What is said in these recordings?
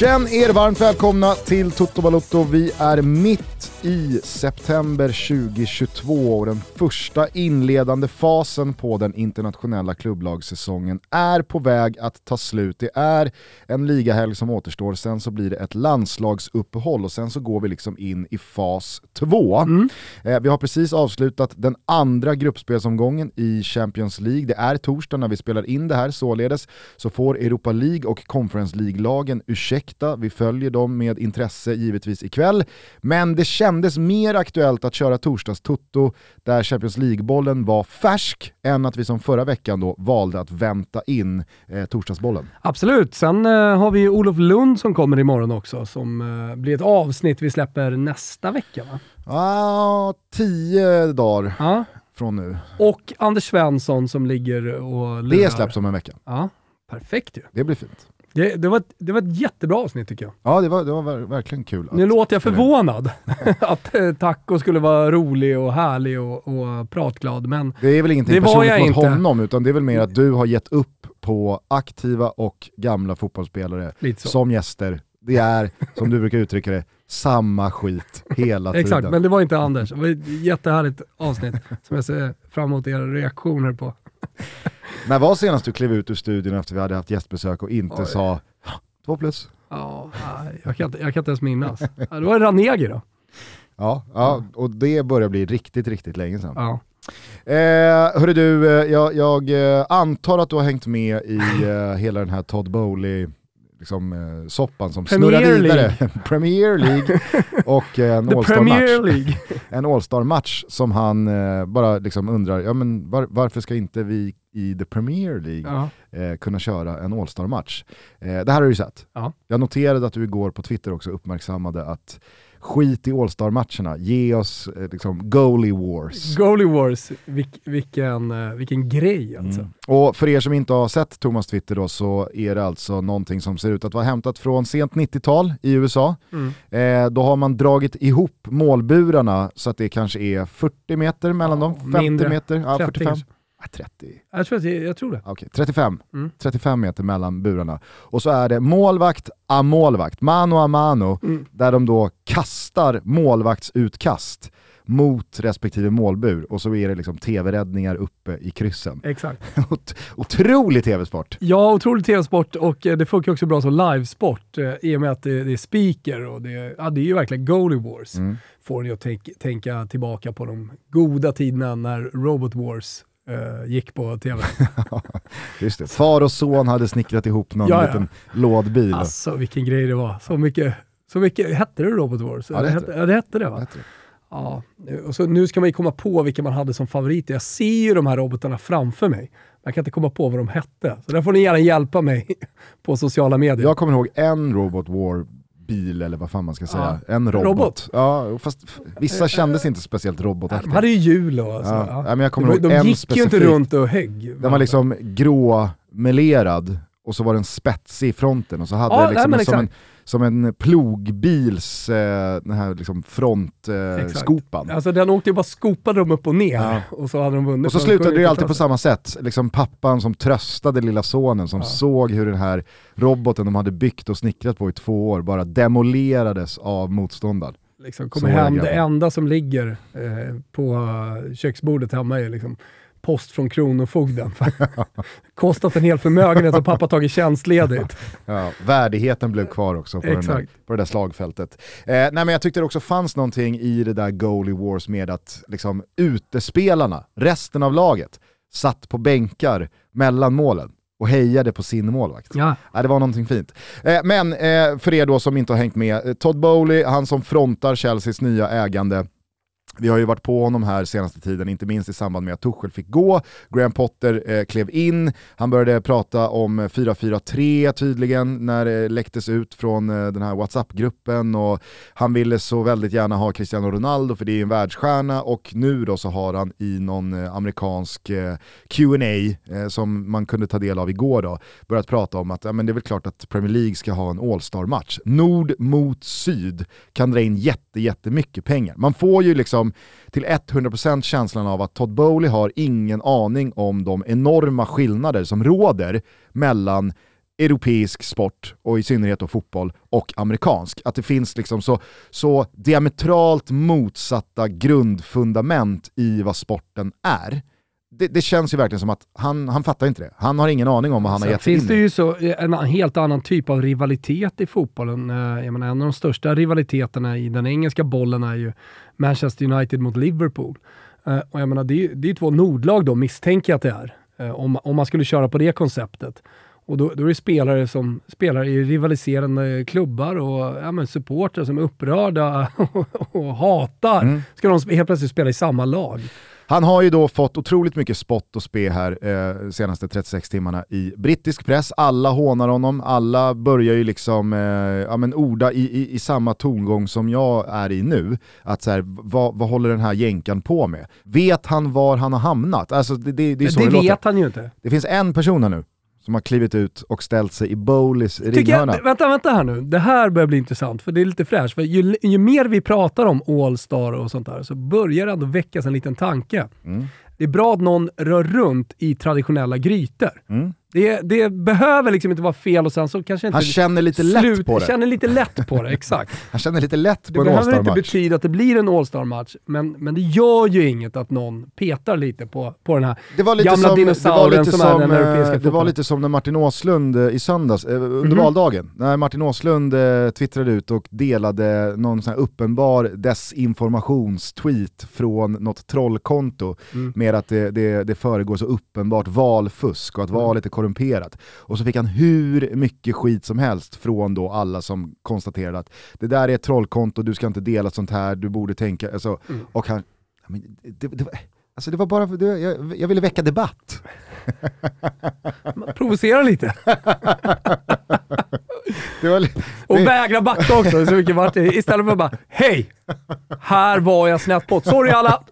Känn er varmt välkomna till Toto Balotto. Vi är mitt i september 2022 och den första inledande fasen på den internationella klubblagssäsongen är på väg att ta slut. Det är en ligahelg som återstår, sen så blir det ett landslagsuppehåll och sen så går vi liksom in i fas 2. Mm. Eh, vi har precis avslutat den andra gruppspelsomgången i Champions League. Det är torsdag när vi spelar in det här, således så får Europa League och Conference League-lagen ursäkta, vi följer dem med intresse givetvis ikväll, men det kändes mer aktuellt att köra torsdags-toto där Champions League-bollen var färsk än att vi som förra veckan då valde att vänta in eh, torsdagsbollen. Absolut, sen eh, har vi Olof Lund som kommer imorgon också som eh, blir ett avsnitt vi släpper nästa vecka va? Ja, tio dagar. Ja. Från nu. Och Anders Svensson som ligger och lurar. Det släpps om en vecka. Ja, perfekt ju. Det blir fint. Det, det, var ett, det var ett jättebra avsnitt tycker jag. Ja, det var, det var verkligen kul. Nu låter jag förvånad att eh, Taco skulle vara rolig och härlig och, och pratglad, men Det är väl ingenting personligt mot inte. honom, utan det är väl mer att du har gett upp på aktiva och gamla fotbollsspelare som gäster. Det är, som du brukar uttrycka det, samma skit hela tiden. Exakt, men det var inte Anders. Det var ett jättehärligt avsnitt som jag ser fram emot era reaktioner på. När var senast du klev ut ur studion efter vi hade haft gästbesök och inte Oj. sa två plus? Ja, jag kan, inte, jag kan inte ens minnas. Det var Ranegi då. Ja, ja, och det börjar bli riktigt, riktigt länge sedan. Ja. Eh, hörru du, eh, jag, jag, eh, antar att du har hängt med i eh, hela den här Todd Bowley liksom, eh, soppan som Premier snurrar vidare. League. Premier League och eh, en All-Star-match. en All-Star-match som han eh, bara liksom undrar, ja, men var, varför ska inte vi i the Premier League eh, kunna köra en All-Star-match? Eh, det här har du ju sett. Ja. Jag noterade att du igår på Twitter också uppmärksammade att skit i All-Star-matcherna, ge oss eh, liksom goalie wars. Goalie wars, Vilk, vilken, eh, vilken grej alltså. Mm. Och för er som inte har sett Thomas Twitter då så är det alltså någonting som ser ut att vara hämtat från sent 90-tal i USA. Mm. Eh, då har man dragit ihop målburarna så att det kanske är 40 meter mellan ja, dem, 50 mindre. meter, ja, 45. 30? Jag tror, jag, jag tror det. Okay, 35. Mm. 35 meter mellan burarna. Och så är det målvakt a målvakt, mano a mano, mm. där de då kastar målvaktsutkast mot respektive målbur och så är det liksom tv-räddningar uppe i kryssen. Exakt. otrolig tv-sport! Ja, otrolig tv-sport och eh, det funkar också bra som livesport eh, i och med att det, det är speaker och det, ja, det är ju verkligen goalie wars. Mm. Får ni att tänk, tänka tillbaka på de goda tiderna när Robot Wars gick på tv. Just det, far och son hade snickrat ihop någon ja, liten lådbil. Alltså vilken grej det var. Så mycket, så mycket hette det Robot Wars? Ja det hette det. Ja, det, hette det, va? Ja, och så nu ska man ju komma på vilka man hade som favoriter. Jag ser ju de här robotarna framför mig. Jag kan inte komma på vad de hette. Så där får ni gärna hjälpa mig på sociala medier. Jag kommer ihåg en Robot War bil eller vad fan man ska säga. Ja. En robot. robot. Ja, fast vissa kändes inte speciellt robotaktiga. De hade ju hjul och så. Ja. Men jag kommer de, ihåg de en gick specifik. ju inte runt och högg. Den var liksom gråmelerad och så var den spetsig i fronten och så hade ja, det liksom nej, som, en, som en plogbils eh, den här liksom frontskopan. Eh, alltså den åkte ju bara skopade dem upp och ner ja. och så hade de vunnit. Och så slutade det ju alltid på samma sätt. Liksom pappan som tröstade lilla sonen som ja. såg hur den här roboten de hade byggt och snickrat på i två år bara demolerades av motståndaren. Liksom kommer hem, det enda som ligger eh, på köksbordet hemma är liksom post från Kronofogden. Kostat en hel förmögenhet och pappa tagit tjänstledigt. Ja, värdigheten blev kvar också på, den där, på det där slagfältet. Eh, nej, men jag tyckte det också fanns någonting i det där goalie wars med att liksom, utespelarna, resten av laget, satt på bänkar mellan målen och hejade på sin målvakt. Ja. ja det var någonting fint. Eh, men eh, för er då som inte har hängt med, eh, Todd Bowley, han som frontar Chelseas nya ägande, vi har ju varit på honom här senaste tiden, inte minst i samband med att Tuchel fick gå. Graham Potter eh, klev in, han började prata om 4-4-3 tydligen när det läcktes ut från eh, den här WhatsApp-gruppen och han ville så väldigt gärna ha Cristiano Ronaldo för det är en världsstjärna och nu då så har han i någon eh, amerikansk eh, Q&A eh, som man kunde ta del av igår då börjat prata om att ja, men det är väl klart att Premier League ska ha en All-star-match. Nord mot syd kan dra in jätte, jättemycket pengar. Man får ju liksom till 100% känslan av att Todd Bowley har ingen aning om de enorma skillnader som råder mellan europeisk sport, och i synnerhet då fotboll, och amerikansk. Att det finns liksom så, så diametralt motsatta grundfundament i vad sporten är. Det, det, känns ju verkligen som att han, han fattar inte det. Han har ingen aning om vad han Sen har gett finns in det ju så, en helt annan typ av rivalitet i fotbollen. Eh, jag menar, en av de största rivaliteterna i den engelska bollen är ju Manchester United mot Liverpool. Eh, och jag menar, det är ju två nordlag då, misstänker jag att det är. Eh, om, om man skulle köra på det konceptet. Och då, då är det spelare som spelar i rivaliserande klubbar och ja, supportrar som är upprörda och, och hatar. Mm. Ska de helt plötsligt spela i samma lag? Han har ju då fått otroligt mycket spott och spe här eh, senaste 36 timmarna i brittisk press. Alla hånar honom, alla börjar ju liksom eh, ja, men orda i, i, i, samma tongång som jag är i nu. Att så här, vad, vad håller den här jänkan på med? Vet han var han har hamnat? Alltså, det, det, det, är så det, det vet han ju inte. Det finns en person här nu som har klivit ut och ställt sig i Bowleys ringhörna. Jag, vänta, vänta här nu. Det här börjar bli intressant, för det är lite fräscht. Ju, ju mer vi pratar om All-Star och sånt där, så börjar det ändå väckas en liten tanke. Mm. Det är bra att någon rör runt i traditionella grytor. Mm. Det, det, behöver liksom inte vara fel och sen så kanske inte... Han känner lite slut, lätt på det. känner lite lätt på det, exakt. Han känner lite lätt på det en All-star-match. Det behöver inte betyda att det blir en All-star-match, men, men det gör ju inget att någon petar lite på, på den här gamla som, dinosauren som, som, är den europeiska fotbollen. Det var lite som när Martin Åslund eh, i söndags, eh, under mm -hmm. valdagen, när Martin Åslund eh, twittrade ut och delade någon sån här uppenbar desinformationstweet från något trollkonto mm. med att det, det, det föregår så uppenbart valfusk och att mm. valet är korrumperat. Och så fick han hur mycket skit som helst från då alla som konstaterade att det där är ett trollkonto, du ska inte dela sånt här, du borde tänka... Alltså, mm. Och han... Det, det, var, alltså det var bara, det, jag, jag ville väcka debatt. Provocera lite. var, och vägra backa också, så mycket Martin. Istället för att bara, hej! Här var jag snett på. Sorry alla!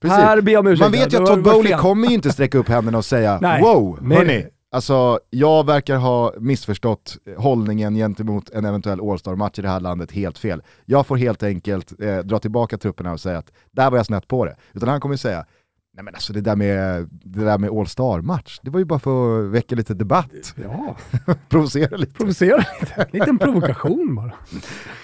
Gupp. Här ber jag om ursäkt. Man vet ju att Todd Bowley kommer ju inte sträcka upp händerna och säga Nej. wow, hörni, Alltså, jag verkar ha missförstått hållningen gentemot en eventuell All-star-match i det här landet helt fel. Jag får helt enkelt eh, dra tillbaka trupperna och säga att där var jag snett på det. Utan han kommer säga, nej men alltså det där med, det där med All-star-match, det var ju bara för att väcka lite debatt. Ja. Provocera lite. Provocera lite, en liten provokation bara.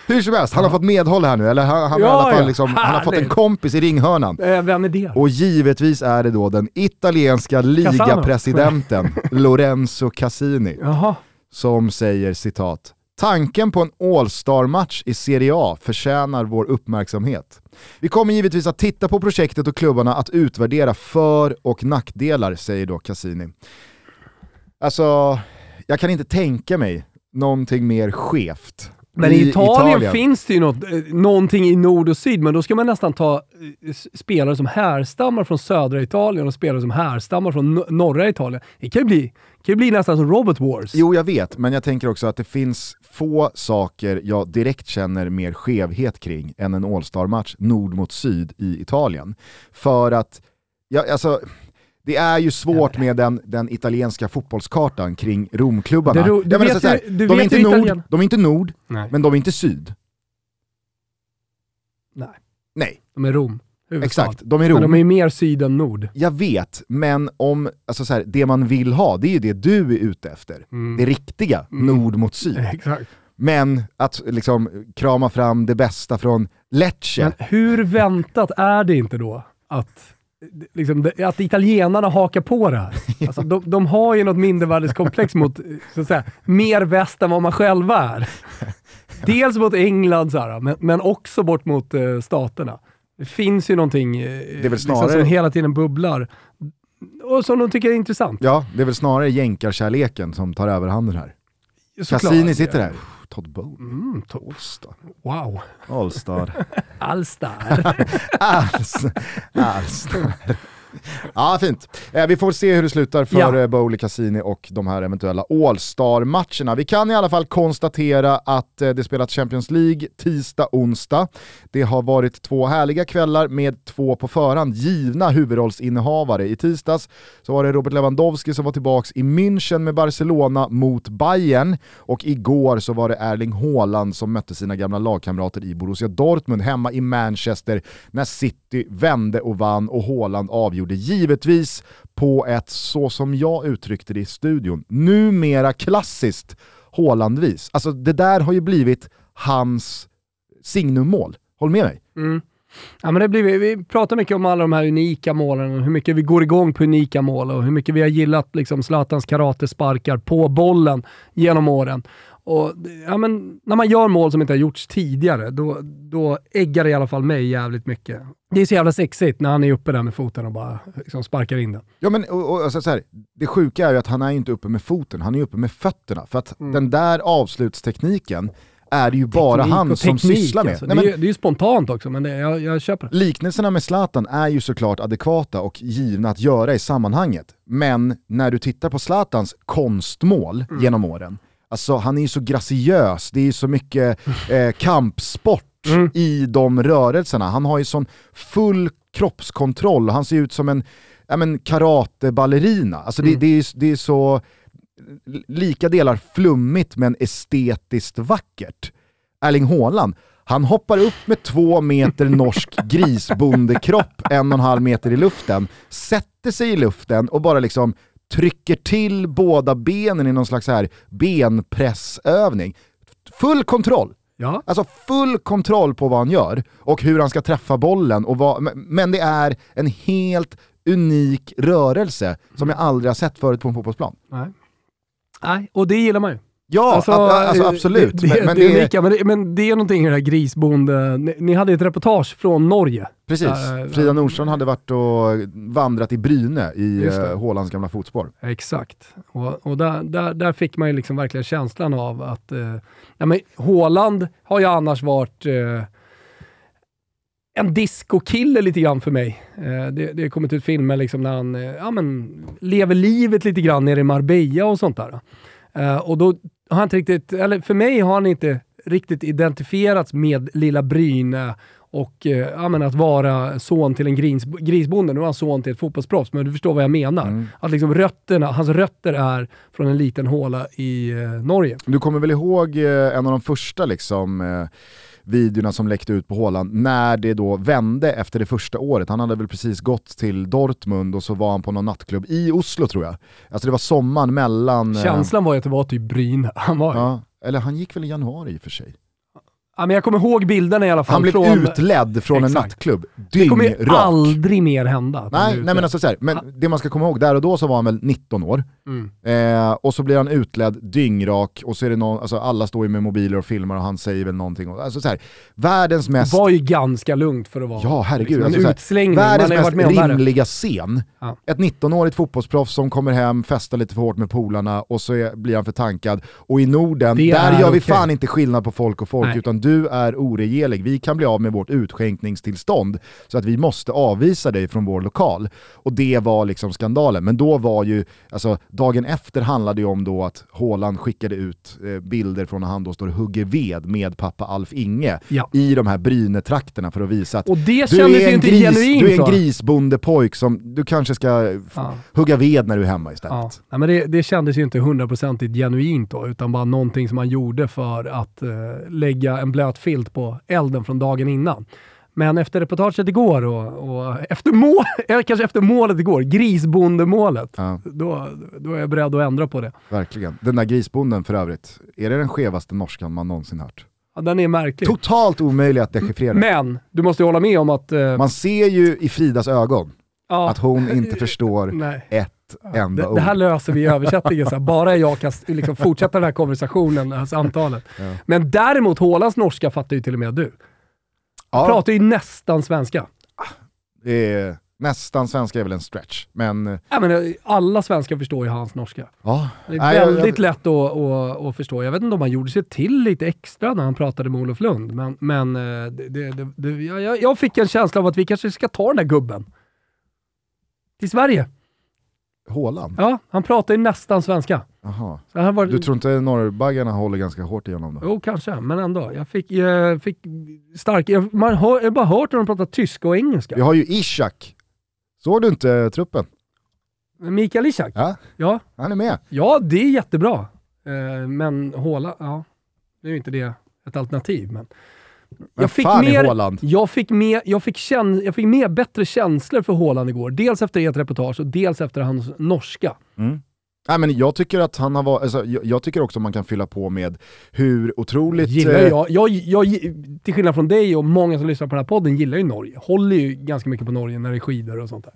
Hur som helst, han har fått medhåll här nu, eller han, han, ja, ja. liksom, han har fått en kompis i ringhörnan. Äh, vem är det? Och givetvis är det då den italienska ligapresidenten Lorenzo Cassini. Jaha. Som säger citat, Tanken på en All-star-match i Serie A förtjänar vår uppmärksamhet. Vi kommer givetvis att titta på projektet och klubbarna att utvärdera för och nackdelar, säger då Cassini. Alltså, jag kan inte tänka mig någonting mer skevt men i, Italien, Italien, finns det ju något, eh, någonting i nord och syd, men då ska man nästan ta eh, spelare som härstammar från södra Italien och spelare som härstammar från norra Italien. Det kan ju bli, kan ju bli nästan som Robot Wars. Jo, jag vet, men jag tänker också att det finns få saker jag direkt känner mer skevhet kring än en All-star-match nord mot syd i Italien. För att, ja, alltså, det är ju svårt med den, den italienska fotbollskartan kring Romklubbarna. Det, du, vet, så här, du de, är inte nord, de är inte nord, Nej. men de är inte syd. Nej. Nej. De är Rom. Huvudstad. Exakt, de är Rom. Men de är mer syd än nord. Jag vet, men om, alltså så här, det man vill ha, det är ju det du är ute efter. Mm. Det riktiga, mm. nord mot syd. Exakt. Men att liksom krama fram det bästa från Lecce. Men hur väntat är det inte då att liksom, att italienarna hakar på det här. Alltså, de, de, har ju något mindervärdeskomplex mot så att säga, mer väst än vad man själva är. Dels mot England, så här, men, men också bort mot uh, staterna. Det finns ju någonting uh, det är väl snarare... liksom, som hela tiden bubblar och som de tycker är intressant. Ja, det är väl snarare jänkarkärleken som tar överhanden här. Cassini sitter där. Todd Bowley. Mm, Allstar. Wow. Allstar. Allstar. Allstar. Ja, fint. Eh, vi får se hur det slutar för ja. Eh, Bowley Cassini och de här eventuella All-star-matcherna. Vi kan i alla fall konstatera att eh, det spelats Champions League tisdag, onsdag. Det har varit två härliga kvällar med två på förhand givna huvudrollsinnehavare. I tisdags så var det Robert Lewandowski som var tillbaka i München med Barcelona mot Bayern och igår så var det Erling Haaland som mötte sina gamla lagkamrater i Borussia Dortmund hemma i Manchester när City vände och vann och Haaland avgjorde gjorde. Givetvis på ett, så som jag uttryckte det i studion, numera klassiskt Haalandvis. Alltså det där har ju blivit hans signummål. Håll med mig. Mm. Ja, men det blir, vi pratar mycket om alla de här unika målen och hur mycket vi går igång på unika mål och hur mycket vi har gillat liksom, Zlatans karatesparkar på bollen genom åren. Och, ja, men, när man gör mål som inte har gjorts tidigare, då, då äggar det i alla fall mig jävligt mycket. Det är så jävla sexigt när han är uppe där med foten och bara liksom sparkar in den. Ja, men, och, och, alltså, så här, det sjuka är ju att han är inte uppe med foten, han är uppe med fötterna. För att mm. den där avslutstekniken är det ju teknik bara han som sysslar med. Alltså. Nej, men, det, är, det är ju spontant också, men det, jag, jag köper det. Liknelserna med Zlatan är ju såklart adekvata och givna att göra i sammanhanget. Men när du tittar på Zlatans konstmål mm. genom åren, alltså han är ju så graciös, det är ju så mycket eh, kampsport mm. i de rörelserna. Han har ju sån full kroppskontroll, han ser ut som en ja, men karateballerina. Alltså det, mm. det, är, det är så lika delar flummigt men estetiskt vackert. Erling Haaland, han hoppar upp med två meter norsk grisbondekropp, en och en halv meter i luften, sätter sig i luften och bara liksom trycker till båda benen i någon slags här benpressövning. Full kontroll! Ja. Alltså full kontroll på vad han gör och hur han ska träffa bollen. Och vad, men det är en helt unik rörelse som jag aldrig har sett förut på en fotbollsplan. Nej. Nej, och det gillar man ju. Ja, alltså, alltså absolut. Det, det, men, det, är unika, men, det, men det är någonting i det här grisbonde... Ni, ni, hade ett reportage från Norge. Precis, där, Frida Nordström hade varit och vandrat i Bryne i uh, Hålands gamla fotspår. Exakt, och, och där, där, där, fick man ju liksom verkligen känslan av att uh, ja, men Håland har ju annars varit uh, en discokille lite grann för mig. Eh, det, det har kommit ut filmer liksom när han eh, ja, men, lever livet lite grann nere i Marbella och sånt där. Eh, och då har han inte riktigt, eller för mig har han inte riktigt identifierats med lilla Bryne och ja, men att vara son till en gris, grisbonde. Nu är han son till ett fotbollsproffs, men du förstår vad jag menar. Mm. Att liksom rötterna, hans rötter är från en liten håla i eh, Norge. Du kommer väl ihåg eh, en av de första liksom eh videorna som läckte ut på Håland när det då vände efter det första året. Han hade väl precis gått till Dortmund och så var han på någon nattklubb i Oslo tror jag. Alltså det var sommaren mellan... Eh, Känslan var ju att det var typ Bryn han var ja, Eller han gick väl i januari i och för sig. Ja, men jag kommer ihåg bilderna i alla fall. Han blev från... utledd från Exakt. en nattklubb, Det kommer ju aldrig mer hända. Nej, nej men alltså så här, men det man ska komma ihåg, där och då så var han väl 19 år. Mm. Eh, och så blir han utledd dyngrak och så är det någon, alltså alla står ju med mobiler och filmar och han säger väl någonting. Alltså så här, världens mest... Det var ju ganska lugnt för att vara ja, herregud, liksom, en alltså, utslängning. Världens mest rimliga scen. Ja. Ett 19-årigt fotbollsproffs som kommer hem, festar lite för hårt med polarna och så är, blir han för tankad. Och i Norden, det där gör vi okay. fan inte skillnad på folk och folk, nej. utan du är oregerlig. Vi kan bli av med vårt utskänkningstillstånd så att vi måste avvisa dig från vår lokal. Och det var liksom skandalen. Men då var ju, alltså dagen efter handlade ju om då att Håland skickade ut eh, bilder från när han då står och hugger ved med pappa Alf Inge ja. i de här Brynetrakterna för att visa att du, är en, gris, du är en grisbondepojk som du kanske ska ja. hugga ved när du är hemma istället. Ja. ja men det, det kändes ju inte hundraprocentigt genuint då, utan bara någonting som han gjorde för att eh, lägga en blöt filt på elden från dagen innan. Men efter reportaget igår och, och efter, mål, kanske efter målet igår, grisbondemålet, ja. då, då är jag beredd att ändra på det. Verkligen. Den där grisbonden för övrigt, är det den skevaste norskan man någonsin hört? Ja, den är märklig. Totalt omöjlig att dechiffrera. Men, du måste hålla med om att... Uh... Man ser ju i Fridas ögon ja. att hon inte förstår ett enda det, ord. Det här löser vi i översättningen, så här, bara jag kan liksom fortsätta den här konversationen, det här samtalet. Ja. Men däremot, Hålands norska fattar ju till och med du. Ja. pratar ju nästan svenska. Det är, nästan svenska är väl en stretch, men... Eh, ja, men eh, alla svenskar förstår ju hans norska. Ja. Det är väldigt jag, jag... lätt att, att, att, förstå. Jag vet inte om han gjorde sig till lite extra när han pratade med Olof Lund, men, men eh, det, det, det, jag, jag fick en känsla av att vi kanske ska ta den där gubben till Sverige. Håland? Ja, han pratar ju nästan svenska. Aha. Var... Du tror inte norrbaggarna håller ganska hårt igenom då? Jo, kanske, men ändå. Jag fick, jag fick stark... Jag, man hör, jag har bara hört de pratar tyska och engelska. Vi har ju Ishak. Såg du inte truppen? Mikael Ishak? Ja. ja, han är med. Ja, det är jättebra. Eh, men Håla, ja, nu är inte det ett alternativ. Men, jag fick, mer, jag, fick mer, jag, fick känn, jag fick mer bättre känslor för Håland igår. Dels efter ert reportage och dels efter hans norska. Mm. Nej, men jag tycker att han har varit, alltså, jag, jag, tycker också man kan fylla på med hur otroligt... Gillar eh, jag. Jag, jag. Till skillnad från dig och många som lyssnar på den här podden gillar ju Norge. Håller ju ganska mycket på Norge när det är skidor och sånt där.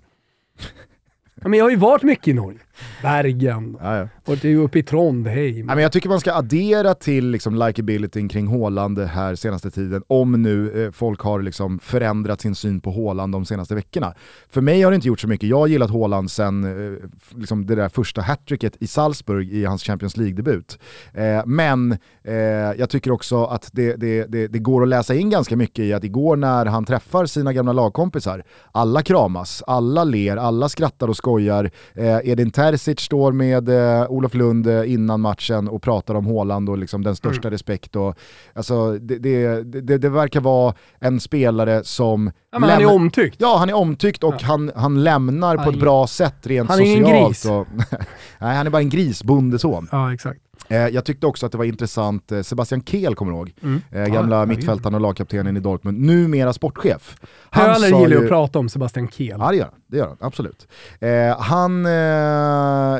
Ja, men jag har ju varit mycket i Norge. Bergen, ja, ja. varit uppe i Trondheim. Ja, men jag tycker man ska addera till liksom likabilityn kring Håland här senaste tiden, om nu eh, folk har liksom förändrat sin syn på Håland de senaste veckorna. För mig har det inte gjort så mycket, jag har gillat Håland sen eh, liksom det där första hattricket i Salzburg i hans Champions League-debut. Eh, men eh, jag tycker också att det, det, det, det, går att läsa in ganska mycket i att igår när han träffar sina gamla lagkompisar, alla kramas, alla ler, alla skrattar och skojar. Eh, Edin Terzic står med eh, Olof Lund eh, innan matchen och pratar om Håland och liksom den största mm. respekt. Och, alltså, det, det, det, det, verkar vara en spelare som... Ja, han är omtyckt. Ja, han är omtyckt och ja. han, han lämnar han på ett bra sätt rent han socialt. Han är ingen gris. Och, nej, han är bara en grisbondeson. Ja, exakt. Eh, jag tyckte också att det var intressant, eh, Sebastian Kehl kommer ihåg, mm. eh, gamla ja, mittfältaren och lagkaptenen i Dortmund, numera sportchef. Han gillar ju... att prata om Sebastian Kehl. Ja det gör han, det gör han absolut. Han,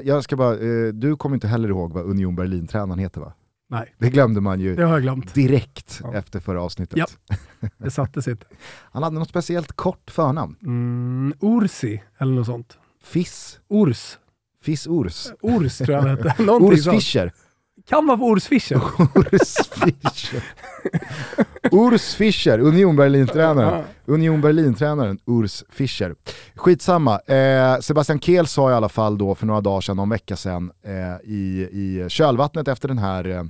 jag ska bara, du kommer inte heller ihåg vad Union Berlin-tränaren heter va? Nej. Det glömde man ju det har jag glömt. direkt ja. efter förra avsnittet. Ja, det satte sig Han hade något speciellt kort förnamn. Mm, Ursi, eller något sånt. Fiss. Urs. Fiss Urs. Urs tror jag han hette. Urs Fischer. Kan vara Urs Fischer. Urs Fischer. Urs Fischer, Union Berlin-tränaren. Union Berlin-tränaren Urs Fischer. Skitsamma, eh, Sebastian Kehl sa i alla fall då för några dagar sedan, någon vecka sedan, eh, i, i kölvattnet efter den här eh,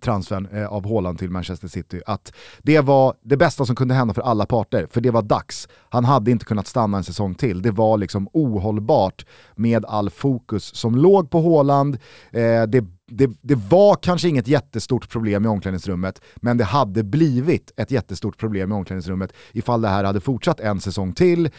transfern eh, av Haaland till Manchester City, att det var det bästa som kunde hända för alla parter, för det var dags. Han hade inte kunnat stanna en säsong till. Det var liksom ohållbart med all fokus som låg på Haaland. Eh, det det, det, var kanske inget jättestort problem i omklädningsrummet, men det hade blivit ett jättestort problem i omklädningsrummet ifall det här hade fortsatt en säsong till. Eh,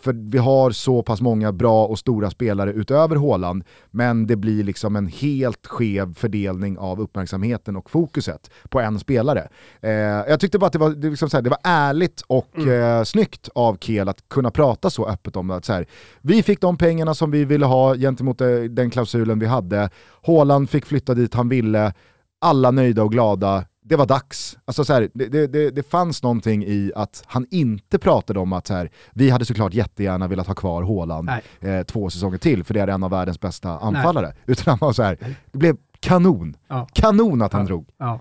för vi har så pass många bra och stora spelare utöver Håland, men det blir liksom en helt skev fördelning av uppmärksamheten och fokuset på en spelare. Eh, jag tyckte bara att det var, det, liksom så här, det var ärligt och mm. eh, snyggt av Kiel att kunna prata så öppet om det. Att så här, vi fick de pengarna som vi ville ha gentemot eh, den klausulen vi hade. Håland fick flytta dit han ville, alla nöjda och glada, det var dags. Alltså så här, det, det, det, fanns någonting i att han inte pratade om att så här, vi hade såklart jättegärna velat ha kvar Håland eh, två säsonger till, för det är en av världens bästa anfallare. Nej. Utan han var så här, det blev kanon. Ja. Kanon att han ja. drog. Ja.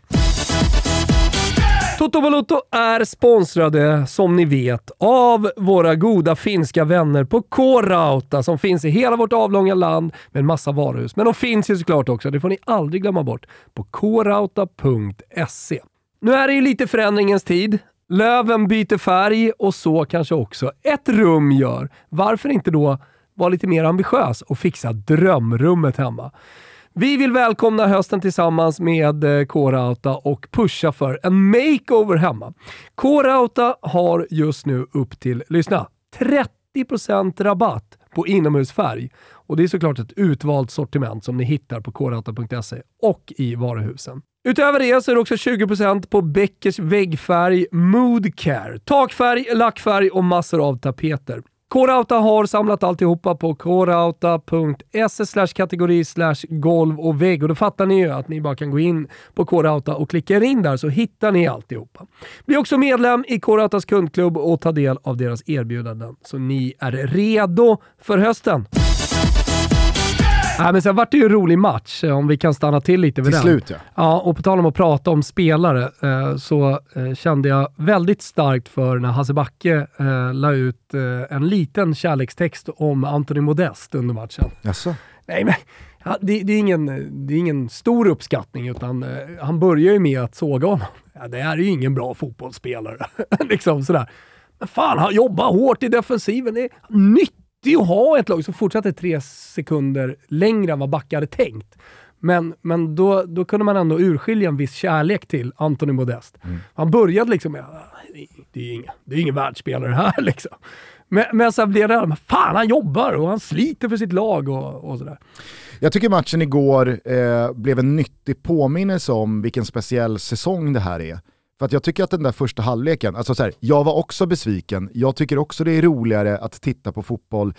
Toto Balotto är sponsrade, som ni vet, av våra goda finska vänner på K-Rauta som finns i hela vårt avlånga land med en massa varuhus. Men de finns ju såklart också, det får ni aldrig glömma bort, på krauta.se. Nu är det ju lite förändringens tid. Löven byter färg och så kanske också ett rum gör. Varför inte då vara lite mer ambitiös och fixa drömrummet hemma? Vi vill välkomna hösten tillsammans med eh, K-Rauta och pusha för en makeover hemma. K-Rauta har just nu upp till, lyssna, 30% rabatt på inomhusfärg. Och det är såklart ett utvalt sortiment som ni hittar på krauta.se och i varuhusen. Utöver det så är det också 20% på Beckers väggfärg Moodcare. Takfärg, lackfärg och massor av tapeter. K-Rauta har samlat alltihopa på krauta.se kategori golv och vägg och då fattar ni ju att ni bara kan gå in på K-Rauta och klicka er in där så hittar ni alltihopa. Bli också medlem i K-Rautas kundklubb och ta del av deras erbjudanden så ni är redo för hösten. Nej, men sen vart det ju en rolig match, eh, om vi kan stanna till lite vid till den. slut ja. Ja, och på tal om att prata om spelare eh, så eh, kände jag väldigt starkt för när Hasse Backe la ut en liten kärlekstext om Anthony Modest under matchen. Jaså? Nej, men ja, det, det, är ingen, det är ingen stor uppskattning, utan eh, han börjar ju med att såga honom. Ja, det här är ju ingen bra fotbollsspelare. liksom sådär. Men fan, han jobbar hårt i defensiven. Det är nytt det är att ha ett lag som fortsatte tre sekunder längre än vad Backe hade tänkt. Men, men då, då kunde man ändå urskilja en viss kärlek till Anthony Modest. Mm. Han började liksom med, det är, ingen, det är ingen världsspelare här liksom. Men, men sen blev det, fan han jobbar och han sliter för sitt lag och, och sådär. Jag tycker matchen igår eh, blev en nyttig påminnelse om vilken speciell säsong det här är för att jag tycker att den där första halvleken, alltså så här, jag var också besviken. Jag tycker också det är roligare att titta på fotboll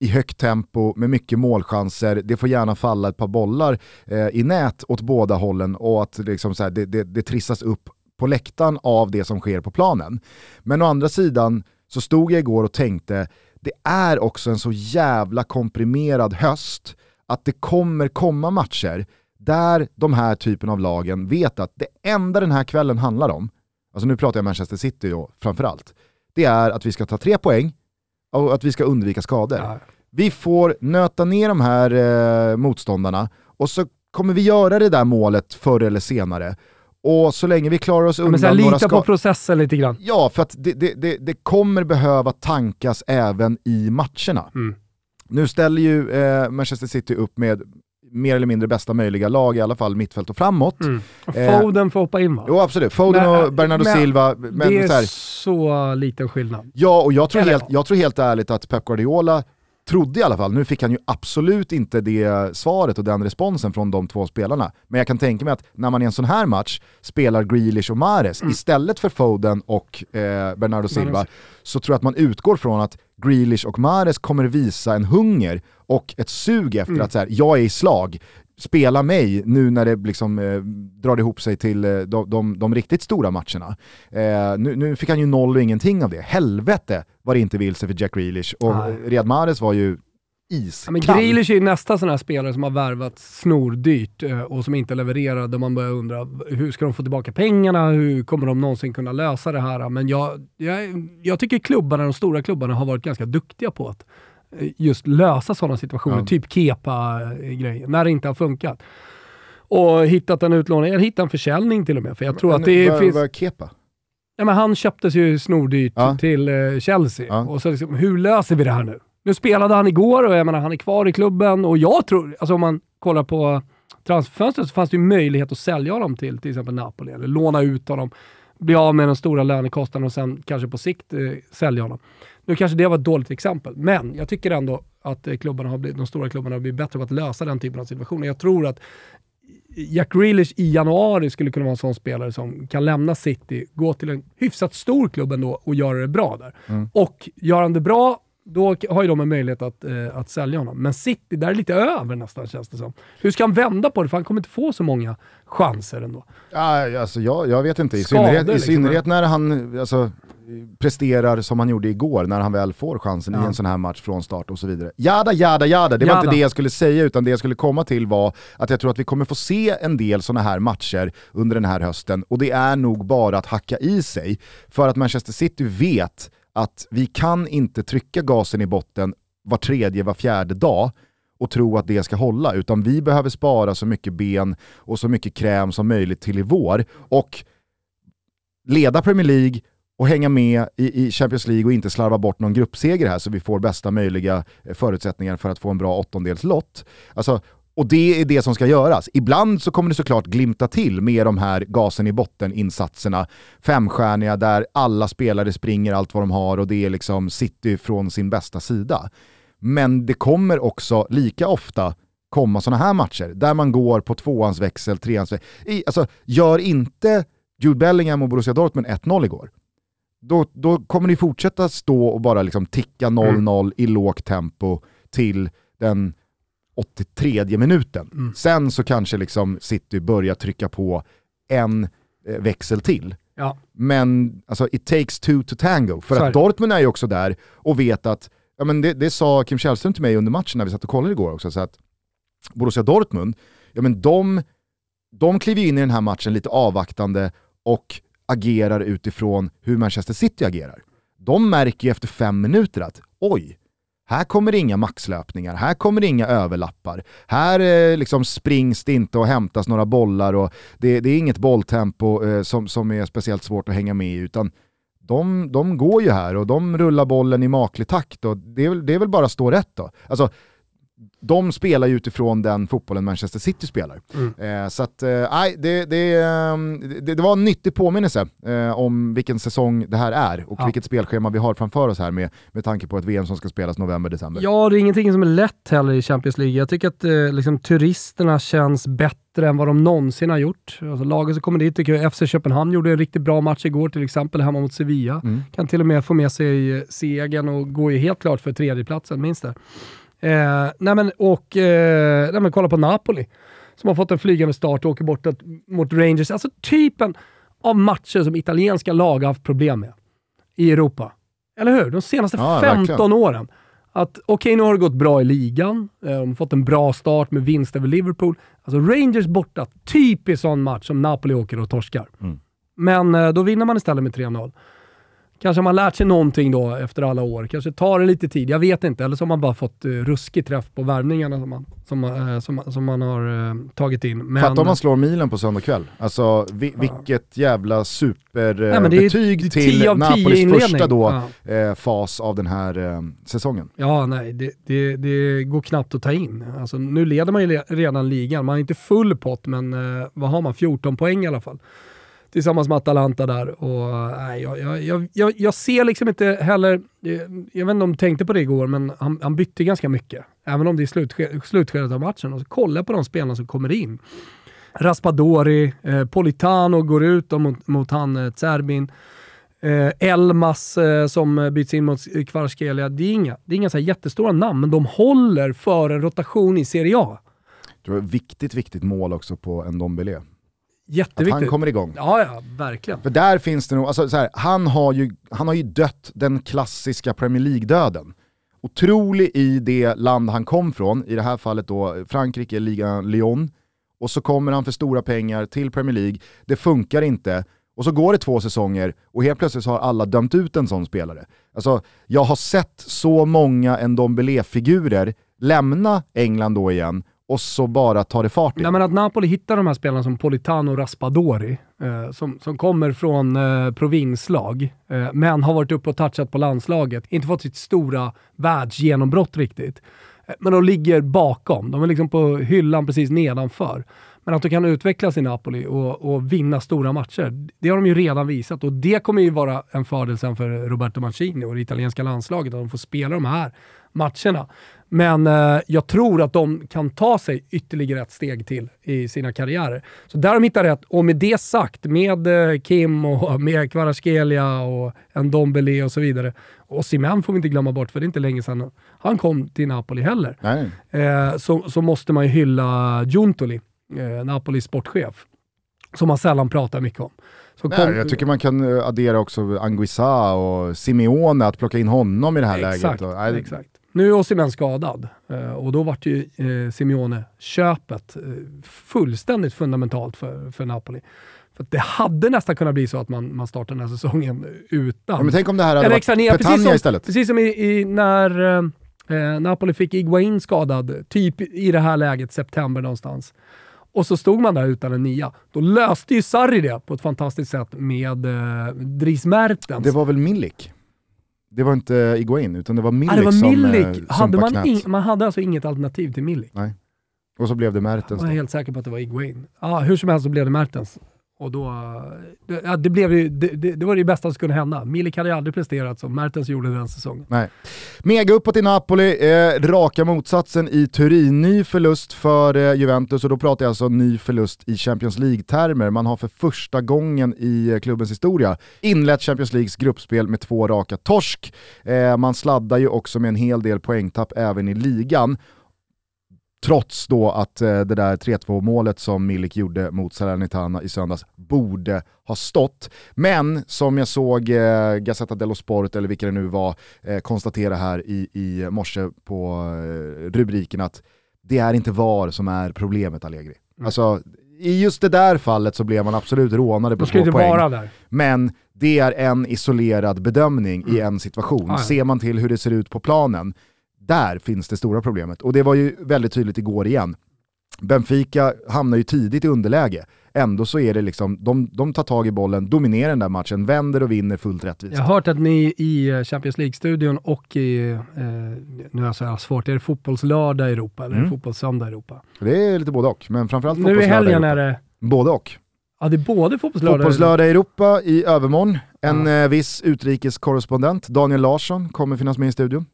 i högt tempo med mycket målchanser. Det får gärna falla ett par bollar eh, i nät åt båda hållen och att liksom så här, det, det, det trissas upp på läktaren av det som sker på planen. Men å andra sidan så stod jag igår och tänkte, det är också en så jävla komprimerad höst att det kommer komma matcher där de här typen av lagen vet att det enda den här kvällen handlar om, alltså nu pratar jag Manchester City då framförallt, det är att vi ska ta tre poäng och att vi ska undvika skador. Ja. Vi får nöta ner de här eh, motståndarna och så kommer vi göra det där målet förr eller senare. Och så länge vi klarar oss undan ja, men Lita på processen lite grann. Ja, för att det, det, det, det kommer behöva tankas även i matcherna. Mm. Nu ställer ju eh, Manchester City upp med mer eller mindre bästa möjliga lag, i alla fall mittfält och framåt. Mm. Och Foden eh, får hoppa in va? Jo absolut, Foden men, och Bernardo men, Silva. Men, det är så, här, så liten skillnad. Ja, och jag tror, helt, jag tror helt ärligt att Pep Guardiola trodde i alla fall, nu fick han ju absolut inte det svaret och den responsen från de två spelarna. Men jag kan tänka mig att när man i en sån här match spelar Grealish och Mares mm. istället för Foden och eh, Bernardo Silva, så tror jag att man utgår från att Grealish och Mares kommer visa en hunger och ett sug efter mm. att så här, jag är i slag, spela mig nu när det liksom, eh, drar ihop sig till eh, de, de, de, riktigt stora matcherna. Eh, nu, nu, fick han ju noll och ingenting av det. Helvete vad det inte vilse för Jack Grealish. Och Nej. Riyad Mahrez var ju iskall. Men Grealish är ju nästa sån här spelare som har värvat snordyrt eh, och som inte levererar, där man börjar undra hur ska de få tillbaka pengarna, hur kommer de någonsin kunna lösa det här? Men jag, jag, jag tycker klubbarna, de stora klubbarna har varit ganska duktiga på att eh, just lösa sådana situationer, ja. typ Kepa-grejen, när det inte har funkat. Och hittat en utlåning, eller hittat en försäljning till och med. För jag tror men, att det vad, finns... Vad är Kepa? Ja, men han köptes ju snordyrt ja. till uh, Chelsea. Ja. Och så liksom, hur löser vi det här nu? Nu spelade han igår och jag menar, han är kvar i klubben och jag tror, alltså om man kollar på transferfönstret så fanns det ju möjlighet att sälja honom till till exempel Napoli eller låna ut honom, bli av med den stora lönekostnaden och sen kanske på sikt eh, sälja honom. Nu kanske det var ett dåligt exempel, men jag tycker ändå att eh, klubbarna har blivit, de stora klubbarna har blivit bättre på att lösa den typen av situationer. Jag tror att Jack Grealish i januari skulle kunna vara en sån spelare som kan lämna City, gå till en hyfsat stor klubb ändå och göra det bra där. Mm. Och gör han det bra då har ju de en möjlighet att, eh, att sälja honom. Men City, där är lite över nästan känns det som. Hur ska han vända på det? För han kommer inte få så många chanser ändå. Ja, alltså, jag, jag vet inte, i Skador, synnerhet, i liksom. synnerhet när han alltså, presterar som han gjorde igår, när han väl får chansen ja. i en sån här match från start och så vidare. Jada, jada, jada, det var jada. inte det jag skulle säga, utan det jag skulle komma till var att jag tror att vi kommer få se en del såna här matcher under den här hösten, och det är nog bara att hacka i sig, för att Manchester City vet att vi kan inte trycka gasen i botten var tredje, var fjärde dag och tro att det ska hålla, utan vi behöver spara så mycket ben och så mycket kräm som möjligt till i vår och leda Premier League och hänga med i, Champions League och inte slarva bort någon gruppseger här så vi får bästa möjliga eh, förutsättningar för att få en bra åttondelslott. Alltså, och det är det som ska göras. Ibland så kommer det såklart glimta till med de här gasen i botten-insatserna. Femstjärniga där alla spelare springer allt vad de har och det är liksom City från sin bästa sida. Men det kommer också lika ofta komma sådana här matcher där man går på tvåans växel, treans växel. Alltså, gör inte Jude Bellingham och Borussia Dortmund 1-0 igår. Då, då kommer ni fortsätta stå och bara liksom ticka 0-0 mm. i lågt tempo till den 83 minuten. Mm. Sen så kanske liksom City börjar trycka på en eh, växel till. Ja. Men alltså, it takes two to tango. För så att Dortmund är ju också där och vet att, ja, men det, det sa Kim Källström till mig under matchen när vi satt och kollade igår också, så att Borussia Dortmund, ja men de, de kliver in i den här matchen lite avvaktande och agerar utifrån hur Manchester City agerar. De märker ju efter fem minuter att oj, här kommer det inga maxlöpningar, här kommer det inga överlappar. Här eh, liksom springs det inte och hämtas några bollar och det, det är inget bolltempo eh, som, som är speciellt svårt att hänga med i, utan de, de går ju här och de rullar bollen i maklig takt och det är, det är väl bara att stå rätt då. Alltså, de spelar ju utifrån den fotbollen Manchester City spelar. Mm. Eh, så att, eh, det, det, ehm, det, det, var en nyttig påminnelse eh, om vilken säsong det här är och ja. vilket spelschema vi har framför oss här med, med tanke på ett VM som ska spelas november-december. Ja, det är ingenting som är lätt heller i Champions League. Jag tycker att eh, liksom, turisterna känns bättre än vad de någonsin har gjort. Alltså, laget som kommer dit tycker jag FC Köpenhamn gjorde en riktigt bra match igår, till exempel hemma mot Sevilla. Mm. Kan till och med få med sig segern och går ju helt klart för tredjeplatsen, minst det. Eh, nej men, och eh, nej men, kolla på Napoli, som har fått en flygande start och åker bort mot Rangers. Alltså typen av matcher som italienska lag har haft problem med i Europa. Eller hur? De senaste ja, 15 verkligen. åren. Att okej, okay, nu har det gått bra i ligan. Eh, de har fått en bra start med vinst över Liverpool. Alltså Rangers borta, typiskt sån match som Napoli åker och torskar. Mm. Men eh, då vinner man istället med 3-0. Kanske har man lärt sig någonting då efter alla år. Kanske tar det lite tid, jag vet inte. Eller så har man bara fått uh, ruskig träff på värvningarna som man, som, uh, som, som man har uh, tagit in. Men, Fatta om man slår milen på söndag kväll. Alltså vi, ja. vilket jävla superbetyg till Napolis första då, ja. fas av den här säsongen. Ja, nej, det, det, det, går knappt att ta in. Alltså, nu leder man ju redan ligan. Man har inte full pott, men vad har man? 14 poäng i alla fall tillsammans med Atalanta där. Och, nej, jag, jag, jag, jag ser liksom inte heller, jag vet inte om du tänkte på det igår, men han, han bytte ganska mycket. Även om det är slutskedet, slutskedet av matchen. Och så kolla på de spelarna som kommer in. Raspadori, eh, Politano går ut mot, mot han eh, Zerbin. Eh, Elmas eh, som byts in mot Kvarskelia. Det är inga, det är inga så jättestora namn, men de håller för en rotation i Serie A. Det var ett viktigt, viktigt mål också på en Ndombele. Jätteviktigt. Att han kommer igång. Ja, ja, verkligen. För där finns det nog, alltså, så här, han, har ju, han har ju dött den klassiska Premier League-döden. Otrolig i det land han kom från, i det här fallet då Frankrike, ligan Lyon. Och så kommer han för stora pengar till Premier League, det funkar inte. Och så går det två säsonger och helt plötsligt har alla dömt ut en sån spelare. Alltså, jag har sett så många Ndombele-figurer lämna England då igen och så bara tar det fart igen. Nej, men att Napoli hittar de här spelarna som Politano Raspadori, eh, som, som kommer från eh, provinslag, eh, men har varit uppe och touchat på landslaget, inte fått sitt stora världsgenombrott riktigt. Eh, men de ligger bakom, de är liksom på hyllan precis nedanför. Men att de kan utvecklas i Napoli och, och, vinna stora matcher, det har de ju redan visat och det kommer ju vara en fördel sen för Roberto Mancini och det italienska landslaget, att de får spela de här matcherna. Men eh, jag tror att de kan ta sig ytterligare ett steg till i sina karriärer. Så där de hittat rätt. Och med det sagt, med eh, Kim och med Kvaratskhelia och Ndombele och så vidare. Och Simen får vi inte glömma bort, för det är inte länge sedan han kom till Napoli heller. Eh, så, så måste man ju hylla Giuntoli, eh, Napolis sportchef, som man sällan pratar mycket om. Nej, jag tycker man kan eh, addera också Anguissa och Simeone, att plocka in honom i det här exakt, läget. Och, exakt. Nu är Osimhen skadad eh, och då vart ju eh, Simeone-köpet eh, fullständigt fundamentalt för, för Napoli. För det hade nästan kunnat bli så att man, man startar den här säsongen utan. Ja, men tänk om det här hade varit Petagna istället. Precis som i, i när eh, Napoli fick Iguain skadad, typ i det här läget, september någonstans. Och så stod man där utan en nia. Då löste ju Sarri det på ett fantastiskt sätt med eh, Dries Mertens. Det var väl Milik? Det var inte Iguain, utan det var Milik, ah, det var Milik. som eh, hade man, in, man hade alltså inget alternativ till Milik? Nej. Och så blev det Mertens. Jag är helt säker på att det var Iguain. Ah, hur som helst så blev det Mertens. Och då, ja, det, blev ju, det, det, det, var det bästa som kunde hända. Milik hade ju aldrig presterat som Mertens gjorde den säsongen. Nej. Mega uppåt i Napoli, eh, raka motsatsen i Turin. Ny förlust för eh, Juventus och då pratar jag alltså ny förlust i Champions League-termer. Man har för första gången i eh, klubbens historia inlett Champions Leagues gruppspel med två raka torsk. Eh, man sladdar ju också med en hel del poängtapp även i ligan. Trots då att eh, det där 3-2 målet som Milik gjorde mot Salernitana i söndags borde ha stått. Men som jag såg eh, Gazzetta dello Sport, eller vilka det nu var, eh, konstatera här i, i morse på eh, rubriken att det är inte VAR som är problemet Allegri. Mm. Alltså, i just det där fallet så blev man absolut rånade på två poäng. Men det är en isolerad bedömning mm. i en situation. Ah, ja. Ser man till hur det ser ut på planen där finns det stora problemet. Och det var ju väldigt tydligt igår igen. Benfica hamnar ju tidigt i underläge. Ändå så är det liksom, de, de tar tag i bollen, dominerar den där matchen, vänder och vinner fullt rättvist. Jag har hört att ni i eh, Champions League-studion och i, eh, nu har jag så svårt, är det fotbollslördag i Europa eller mm. fotbollssöndag i Europa? Det är lite både och, men framförallt fotbollslördag Nu i helgen är det? Både och. Ja, det är både fotbollslördag Fotbollslördag i Europa i övermorgon. En eh, viss utrikeskorrespondent, Daniel Larsson, kommer finnas med i studion.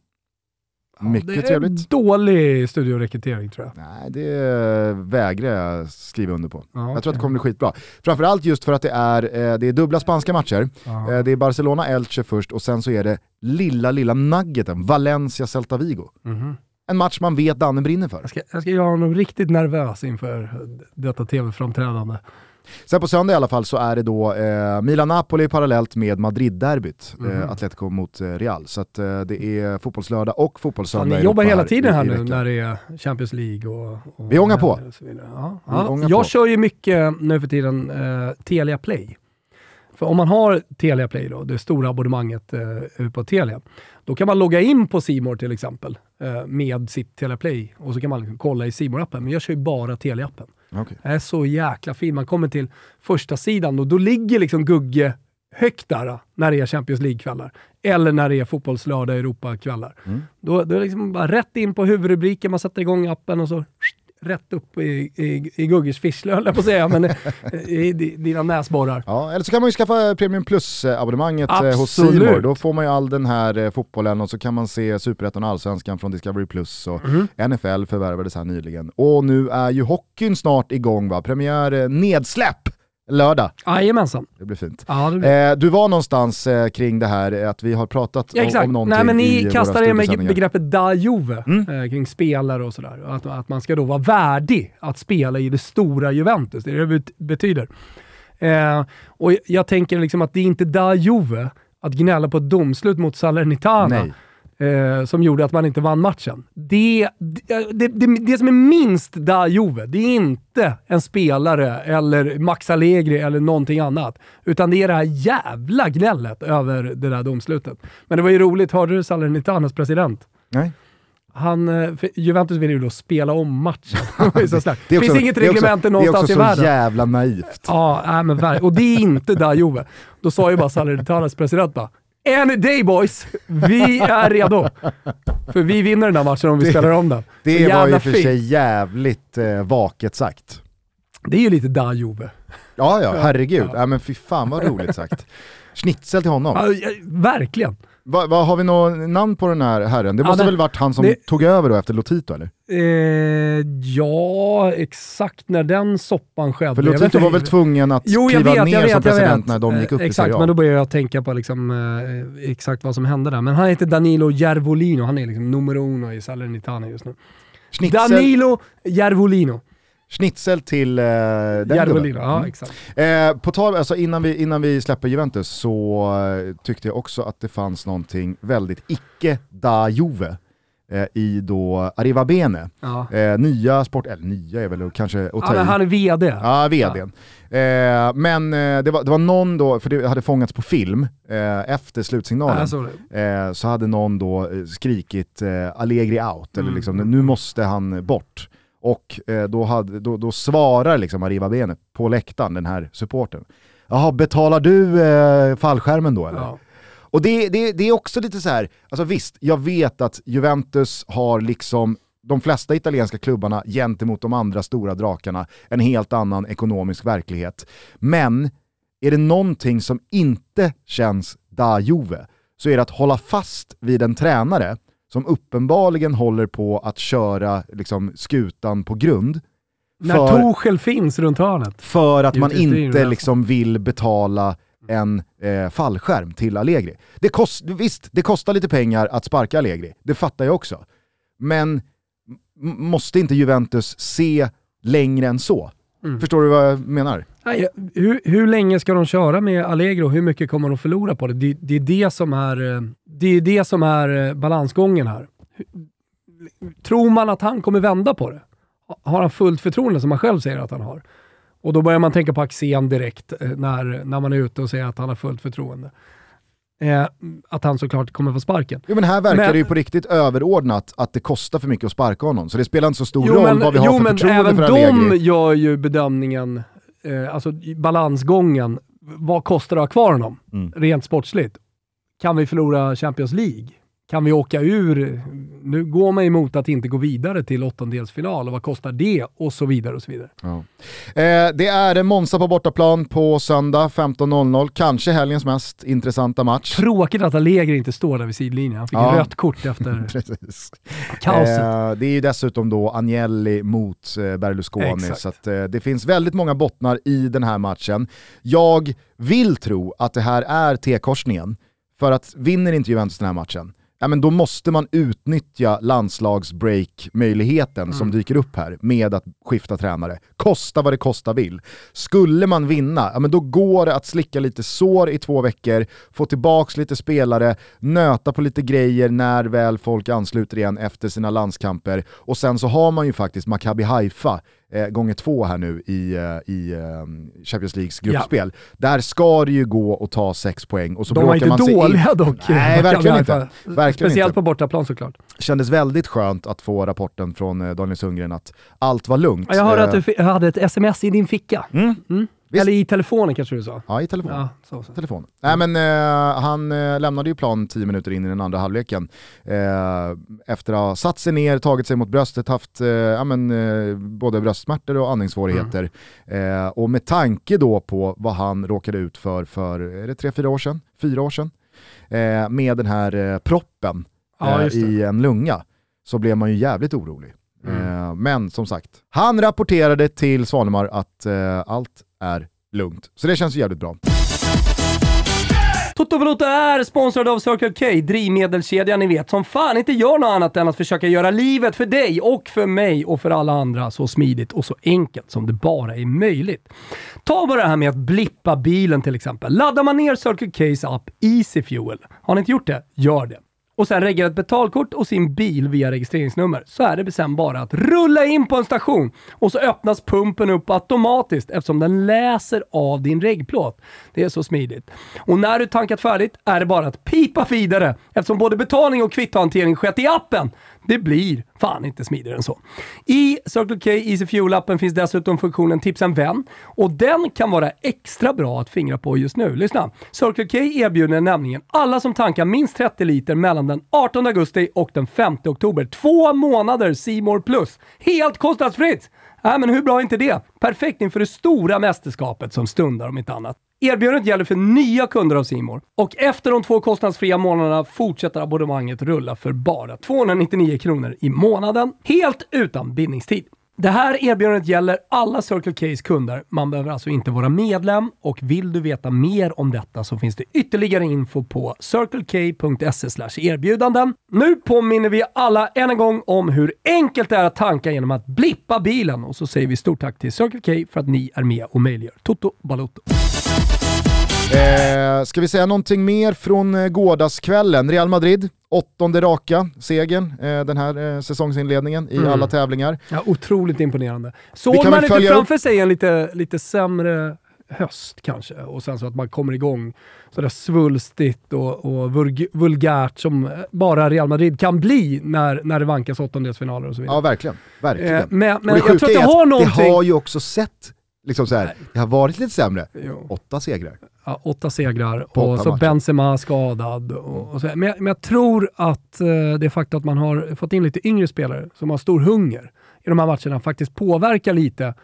Mycket det är trevligt. dålig studiorekrytering tror jag. Nej, det vägrar jag skriva under på. Ja, Jag tror att det kommer bli skitbra. Framförallt just för att det är, eh, det är dubbla spanska matcher. Ja. Eh, Det är Barcelona-Elche först och sen så är det lilla, lilla nuggeten, Valencia-Celta Vigo. Mhm. En match man vet Danne brinner för. jag, ska, jag ska göra honom riktigt nervös inför detta tv-framträdande. Sen på söndag i alla fall så är det då eh, Milan-Napoli parallellt med Madrid-derbyt, Mhm. eh, Atletico mot eh, Real. Så att, eh, det är fotbollslördag och fotbollssöndag ni i jobbar hela tiden i- här i nu veckan. när det är Champions League och... och Vi ångar på. Ja, Vi ja. ångar Jag på. kör ju mycket nu för tiden eh, Telia Play. För om man har Telia Play, då, det stora abonnemanget eh, på Telia, då kan man logga in på Simor till exempel eh, med sitt Telia Play och så kan man kolla i simor appen Men jag kör ju bara Telia-appen. Okej. Det är så jäkla fin. Man kommer till första sidan och då ligger liksom Gugge högt där när det är Champions League-kvällar. Eller när det är fotbollslördag Europa-kvällar. Mm. Då, då är det liksom bara rätt in på huvudrubriken, man sätter igång appen och så rätt upp i, i, i Gugges fischle höll jag på att säga, men eh, i, i dina näsborrar. Ja, eller så kan man ju skaffa Premium Plus-abonnemanget eh, hos Absolut. Simor. Då får man ju all den här eh, fotbollen och så kan man se Superettan och Allsvenskan från Discovery Plus och Mhm. NFL förvärvades här nyligen. Och nu är ju hockeyn snart igång va? Premiär eh, nedsläpp lördag. Jajamensan. Det blir fint. Ja, det blir... Eh, du var någonstans eh, kring det här, eh, att vi har pratat Ja, om, om någonting Nej, men ni kastar er med begreppet da Juve Mm. eh, kring spelare och sådär. Att, att man ska då vara värdig att spela i det stora Juventus. Det är det det bet- betyder. Eh, och jag tänker liksom att det är inte da Juve att gnälla på ett domslut mot Salernitana Nej. Eh, som gjorde att man inte vann matchen. Det, det, det, det, det som är minst da Juve, det är inte en spelare eller Max Allegri eller någonting annat. Utan det är det här jävla gnället över det där domslutet. Men det var ju roligt, hörde du Salernitanas president? Nej. Han, eh, Juventus vill ju då spela om matchen. det är så snällt. Det är finns också- inget det också- reglemente någonstans Det i är också så världen. jävla naivt. Ja, men och det är inte da Juve. Då sa ju bara Salernitanas president bara Any day boys, vi är redo. För vi vinner den här matchen om vi Det- spelar om den. Det var ju för fint. sig jävligt eh, vaket sagt. Det är ju lite da Juve. Ja, ja, herregud. Ja. Ja. men fy fan vad roligt sagt. Schnitzel till honom. Ja, verkligen. Va, va, har vi något namn på den här herren? Det Ja, måste det- väl varit han som det- tog över då efter Lotito eller? Eh, ja, exakt när den soppan skedde. För Lotito var väl tvungen att Jo, kliva vet, ner vet, som president när de gick upp Eh, i Exakt, Serie A. men då började jag tänka på liksom, eh, exakt vad som hände där. Men han heter Danilo Järvolino, han är liksom numero uno i Salernitana just nu. Schnitzel, Danilo Järvolino. Schnitzel till eh, den gubben. ja Mm. exakt. Eh, på tal, alltså innan vi, innan vi släpper Juventus så eh, tyckte jag också att det fanns någonting väldigt icke da Juve eh, i då Arriva Bene. Ja. Eh, nya sport, eller nya är väl kanske att Ja, ta i. han är VD. Ja, vdn. Eh, men eh, det, var, det var någon då, för det hade fångats på film, efter slutsignalen, Ja, så hade någon då skrikit Allegri out, eller Mm. liksom nu måste han bort. Och eh, då, hade, då, då svarar liksom Arriva Bene på läktaren, den här supporten. Jaha, betalar du eh, fallskärmen då eller? Ja. Och det, det, det är också lite så här, alltså visst, jag vet att Juventus har liksom de flesta italienska klubbarna gentemot de andra stora drakarna en helt annan ekonomisk verklighet. Men är det någonting som inte känns da Juve så är det att hålla fast vid en tränare som uppenbarligen håller på att köra liksom, skutan på grund När För- Torshäll finns runt hörnet. för att man inte liksom vill betala en eh, fallskärm till Allegri. Det kost, visst, det kostar lite pengar att sparka Allegri, det fattar jag också. Men måste inte Juventus se längre än så? Mm. Förstår du vad jag menar? Nej, hur, hur länge ska de köra med Allegri och hur mycket kommer de förlora på det? Det, det är det som är, eh, det är det som är eh, balansgången här. Tror man att han kommer vända på det? Har han fullt förtroende som han själv säger att han har? Och då börjar man tänka på Axén direkt eh, när, när man är ute och säger att han har fullt förtroende. Eh, att han såklart kommer få sparken. Jo men här verkar Men- det ju på riktigt överordnat att det kostar för mycket att sparka honom. Så det spelar inte så stor Jo roll men, vad vi har jo, för men förtroende även för de Allegri. gör ju bedömningen, eh, alltså balansgången, vad kostar det att ha kvar honom? Mm. Rent sportsligt. Kan vi förlora Champions League? Kan vi åka ur? Nu går man emot att inte gå vidare till åttondelsfinal och vad kostar det? Och så vidare och så vidare. Ja. Eh, det är Monza på bortaplan på söndag 15.00, kanske helgens mest intressanta match. Tråkigt att Allegri inte står där vid sidlinjen. Han fick ja. rött kort efter kaoset. Eh, det är ju dessutom då Agnelli mot eh, Berlusconi, Exakt. så att, eh, det finns väldigt många bottnar i den här matchen. Jag vill tro att det här är T-korsningen, för att vinner inte Juventus den här matchen, ja, men då måste man utnyttja landslagsbreak-möjligheten mm. som dyker upp här med att skifta tränare. Kosta vad det kosta vill. Skulle man vinna, ja, men då går det att slicka lite sår i två veckor, få tillbaka lite spelare, nöta på lite grejer när väl folk ansluter igen efter sina landskamper och sen så har man ju faktiskt Maccabi Haifa eh, gånger två här nu i, eh, i eh, Champions Leagues gruppspel. Ja. Där ska det ju gå att ta sex poäng. Och så De var inte dåliga in... dock. Nej, verkligen inte. verkligen Speciellt inte. på bortaplan såklart. Kändes väldigt skönt att få rapporten från eh, Daniel Sundgren att allt var lugnt. Jag hörde att du hade ett sms i din ficka. Mm. Mm. Visst. Eller i telefonen kanske du sa? Ja, i telefonen. Ja, så, så. telefon. Nej, men, eh, han eh, lämnade ju plan tio minuter in i den andra halvleken. Eh, efter att ha satt sig ner, tagit sig mot bröstet, haft eh, ja, men, eh, både bröstsmärtor och andningssvårigheter. Mm. Och med tanke då på vad han råkade ut för för är det tre, fyra år sedan, fyra år sedan, med den här proppen ja, i en lunga, så blev man ju jävligt orolig. Mm. Men som sagt, han rapporterade till Svanemar att allt är lugnt. Så det känns jävligt bra. Toto Valuta är sponsrad av Circle K, drivmedelskedjan ni vet, som fan inte gör något annat än att försöka göra livet för dig och för mig och för alla andra så smidigt och så enkelt som det bara är möjligt. Ta bara det här med att blippa bilen till exempel. Laddar man ner Circle K's app Easy Fuel, har ni inte gjort det? Gör det och sen reggar ett betalkort och sin bil via registreringsnummer så är det sen bara att rulla in på en station och så öppnas pumpen upp automatiskt eftersom den läser av din regplåt. Det är så smidigt. Och när du tankat färdigt är det bara att pipa vidare eftersom både betalning och kvittohantering skett i appen. Det blir fan inte smidigare än så. I Circle K Easy Fuel-appen finns dessutom funktionen Tipsa en vän och den kan vara extra bra att fingra på just nu. Lyssna! Circle K erbjuder nämligen alla som tankar minst 30 liter mellan den 18 augusti och den 5 oktober två månader Simor Plus. Helt kostnadsfritt! Äh, men hur bra är inte det? Perfekt inför det stora mästerskapet som stundar om inte annat. Erbjudandet gäller för nya kunder av Simor och efter de två kostnadsfria månaderna fortsätter abonnemanget rulla för bara 299 kronor i månaden, helt utan bindningstid. Det här erbjudandet gäller alla Circle K's kunder. Man behöver alltså inte vara medlem och vill du veta mer om detta så finns det ytterligare info på circlek.se erbjudanden. Nu påminner vi alla än en gång om hur enkelt det är att tanka genom att blippa bilen och så säger vi stort tack till Circle K för att ni är med och möjliggör Toto Balotto. Eh, ska vi säga någonting mer från eh, gårdagskvällen? Real Madrid, åttonde raka segern eh, den här eh, säsongsinledningen i mm. alla tävlingar. Ja, otroligt imponerande. Såg man inte framför upp... sig en lite, lite sämre höst kanske och sen så att man kommer igång sådär svulstigt och, och vulgärt som bara Real Madrid kan bli när, när det vankas åttondelsfinaler och så vidare. Ja, verkligen. verkligen. Eh, men men jag tror att det har någonting... Det har ju också sett liksom så här, det har varit lite sämre. Jo. Åtta segrar. Ja, åtta segrar På och så matcher. Benzema skadad. Och, och så. Men, jag, men jag tror att eh, det faktum att man har fått in lite yngre spelare som har stor hunger i de här matcherna faktiskt påverkar lite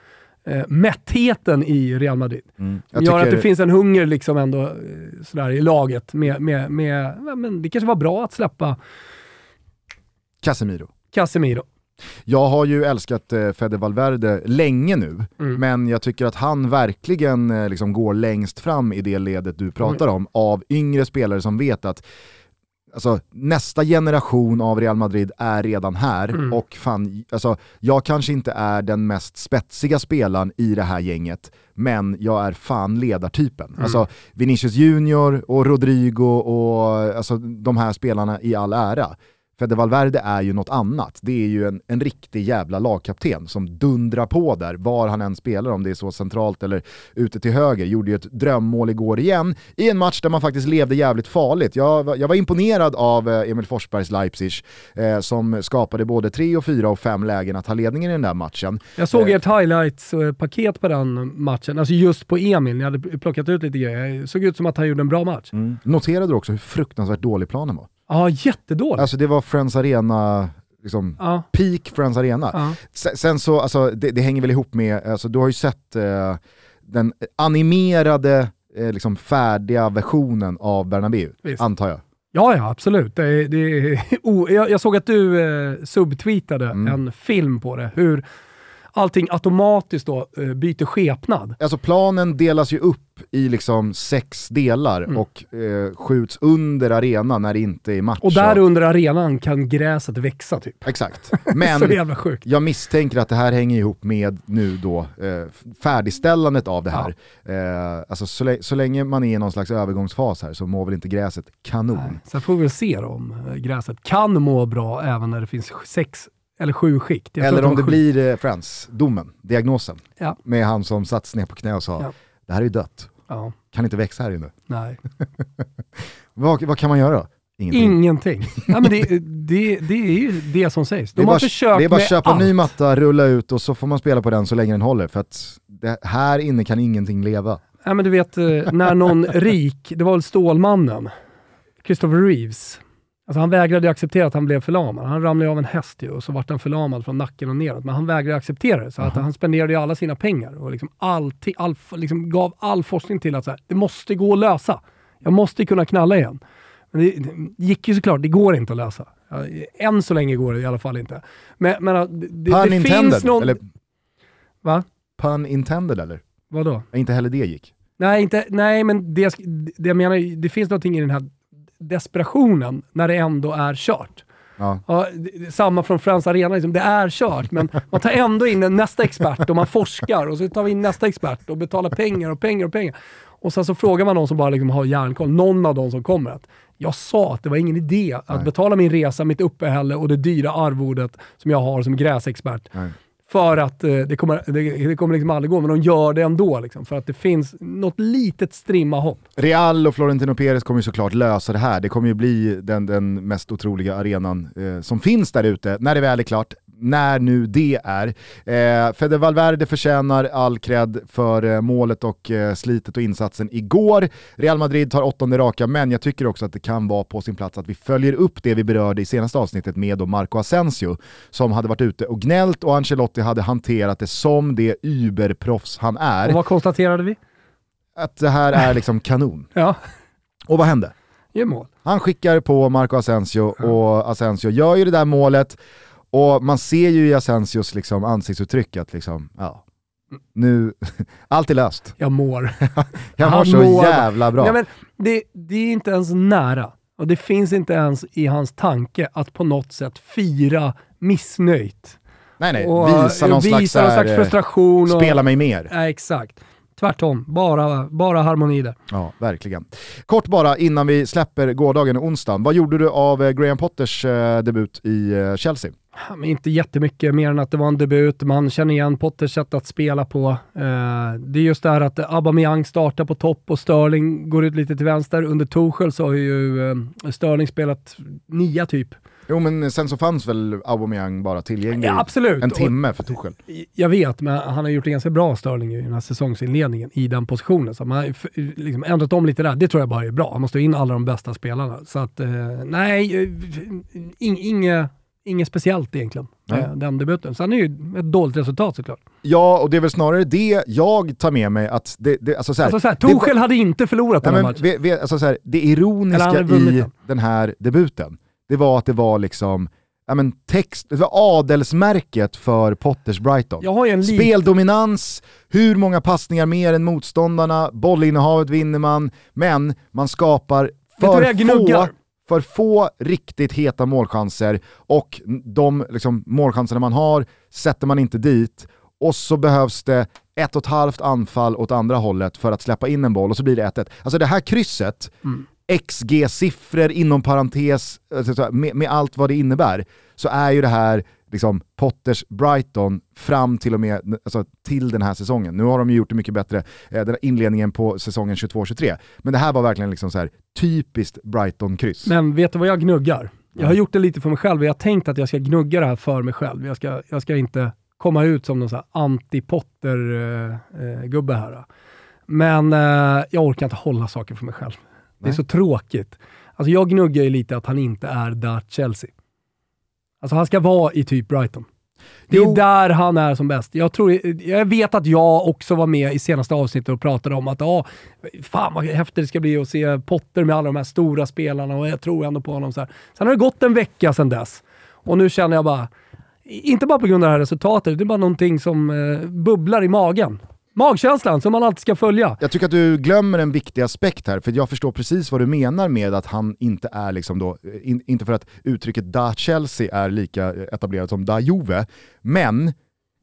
eh, mättheten i Real Madrid. Mm. Jag gör att det finns en hunger liksom ändå eh, sådär i laget. Med, med, med, men det kanske var bra att släppa Casemiro. Casemiro. Jag har ju älskat eh, Fede Valverde länge nu, mm. men jag tycker att han verkligen eh, liksom går längst fram i det ledet du pratar mm. om, av yngre spelare som vet att Alltså, nästa generation av Real Madrid är redan här mm. och fan, alltså, jag kanske inte är den mest spetsiga spelaren i det här gänget, men jag är fan ledartypen. Mm. Alltså, Vinicius Junior och Rodrigo och alltså, de här spelarna i all ära. Fede Valverde är ju något annat. Det är ju en, en riktig jävla lagkapten som dundrar på där, var han än spelar, om det är så centralt eller ute till höger. Gjorde ju ett drömmål igår igen, i en match där man faktiskt levde jävligt farligt. Jag, jag var imponerad av eh, Emil Forsbergs Leipzig, eh, som skapade både tre och fyra och fem lägen att ta ledningen i den där matchen. Jag såg eh. ett highlights-paket på den matchen, alltså just på Emil, ni hade plockat ut lite grejer. Det såg ut som att han gjorde en bra match. Mm. Noterade du också hur fruktansvärt dålig planen var? Ja, jättedåligt. Alltså det var Friends Arena, liksom, ja. peak Friends Arena. Ja. Sen, sen så, alltså, det, det, hänger väl ihop med, alltså, du har ju sett eh, den animerade, eh, liksom färdiga versionen av Bernabéu, antar jag. Ja, ja absolut. Det, det, oh, jag, jag såg att du eh, subtweetade Mm. en film på det. Hur allting automatiskt då eh, byter skepnad. Alltså planen delas ju upp i liksom sex delar Mm. och eh, skjuts under arenan när det inte är match. Och där under arenan kan gräset växa typ. Exakt. så Men jag misstänker att det här hänger ihop med nu då eh, färdigställandet av det här. Eh, alltså så, så länge man är i någon slags övergångsfas här så mår väl inte gräset kanon. Nej. Sen får vi väl se då om eh, gräset kan må bra även när det finns sex eller sju skikt. Jag Eller om det sju. blir eh, Friends, domen, diagnosen. Ja. Med han som satt ner på knä och sa Ja. det här är ju dött, Ja, kan inte växa här inne. nej. Vad, vad kan man göra? Ingenting. Ingenting. nej, men det, det, det är ju det som sägs. De det är har bara, försökt det är bara att köpa allt. ny matta, rulla ut och så får man spela på den så länge den håller. För att det, här inne kan ingenting leva. Nej, men du vet, eh, när någon rik, det var väl Stålmannen, Christopher Reeves, alltså han vägrade acceptera att han blev förlamad. Han ramlade av en häst ju, och så vart han förlamad från nacken och neråt. Men han vägrade acceptera det, så att han spenderade alla sina pengar och liksom allti, all, liksom gav all forskning till att så här, det måste gå att lösa. Jag måste kunna knalla igen. Men det, det gick ju såklart, det går inte att lösa. Än så länge går det i alla fall inte. Men, men det, det, Pun det intended, finns någon... eller Va? pun intended eller? Vadå? Inte heller det gick. Nej, inte, nej men det, det jag menar, det finns någonting i den här desperationen när det ändå är kört. Ja. Ja, samma från Friends Arena, liksom, det är kört, men man tar ändå in nästa expert och man forskar och så tar vi in nästa expert och betalar pengar och pengar och pengar. Och sen så frågar man någon som bara liksom har järnkoll, någon av de som kommer att jag sa att det var ingen idé att Nej. betala min resa, mitt uppehälle och det dyra arvodet som jag har som gräsexpert. Nej. För att eh, det kommer, det, det kommer liksom aldrig gå, men de gör det ändå. Liksom, för att det finns något litet strimma hopp. Real och Florentino Perez kommer ju såklart lösa det här. Det kommer ju bli den, den mest otroliga arenan eh, som finns där ute, när det väl är klart. När nu det är. Eh, Fede Valverde förtjänar all cred för eh, målet och eh, slitet och insatsen igår. Real Madrid tar åttonde raka, men jag tycker också att det kan vara på sin plats att vi följer upp det vi berörde i senaste avsnittet med då Marco Asensio, som hade varit ute och gnällt och Ancelotti hade hanterat det som det überproffs han Och är. vad konstaterade vi? Att det här är liksom kanon. Ja, Och vad hände? gör mål. Han skickar på Marco Asensio och Asensio gör ju det där målet och man ser ju i Asensios liksom ansiktsuttryck att liksom, ja, nu, allt är löst. Jag mår. Jag mår Han så mår- jävla bra. Nej, men det, det är inte ens nära. Och det finns inte ens i hans tanke att på något sätt fira missnöjt. nej nej, Och, visa någon slags, visa någon så slags eh, frustration. Och, spela mig mer. Nej, exakt. Tvärtom, bara, bara harmoni där. Ja, verkligen. Kort bara innan vi släpper gårdagen och onsdagen, vad gjorde du av eh, Graham Potters eh, debut i Chelsea? Inte jättemycket mer än att det var en debut. Man känner igen Potters sätt att spela på. Eh, det är just det här att Aubameyang startar på topp och Sterling går ut lite till vänster. Under Tuchel så har ju eh, Sterling spelat nia typ. Jo men sen så fanns väl Aubameyang bara tillgänglig Ja, absolut. en timme för. Och, jag vet, men han har gjort det ganska bra Sterling i den här säsongsinledningen i den positionen. Så man har liksom ändrat om lite där. Det tror jag bara är bra. Han måste ha in alla de bästa spelarna. Så att, eh, nej, eh, ing, inget, inget speciellt egentligen, Nej. eh, den debuten. Sen är det ju ett dåligt resultat såklart. Ja, och det är väl snarare det jag tar med mig att det, det alltså så här, Alltså så här, det- Tuchel hade inte förlorat den här matchen. vi, vi, alltså så här, det ironiska i den. här debuten, det var att det var liksom, ja men text, det var adelsmärket för Potters Brighton. Speldominans, hur många passningar mer än motståndarna, bollinnehavet vinner man, men man skapar för få? För få riktigt heta målchanser och de liksom, målchanserna man har sätter man inte dit och så behövs det ett och ett halvt anfall åt andra hållet för att släppa in en boll och så blir det 1-1. Alltså det här krysset, Mm. XG-siffror inom parentes, alltså med, med allt vad det innebär, så är ju det här liksom Potters Brighton fram till och med alltså, till den här säsongen. Nu har de ju gjort det mycket bättre, eh, den här inledningen på säsongen 22-23. Men det här var verkligen liksom så här, typiskt Brighton-kryss. Men vet du vad jag gnuggar? Jag har Nej. gjort det lite för mig själv. Jag har tänkt att jag ska gnugga det här för mig själv. Jag ska, jag ska inte komma ut som någon så här anti-Potter-gubbe här. Men eh, jag orkar inte hålla saker för mig själv. Det är Nej. så tråkigt. Alltså jag gnuggar ju lite att han inte är där Chelsea. Alltså han ska vara i typ Brighton. Det är jo. där han är som bäst. Jag, tror, jag vet att jag också var med i senaste avsnittet och pratade om att ah, fan vad häftigt det ska bli att se Potter med alla de här stora spelarna och jag tror ändå på honom. Så här. Sen har det gått en vecka sedan dess och nu känner jag bara, inte bara på grund av det här resultatet, det är bara någonting som eh, bubblar i magen. Magkänslan som man alltid ska följa. Jag tycker att du glömmer en viktig aspekt här, för jag förstår precis vad du menar med att han inte är liksom då, in, inte för att uttrycket da Chelsea är lika etablerat som da Juve, men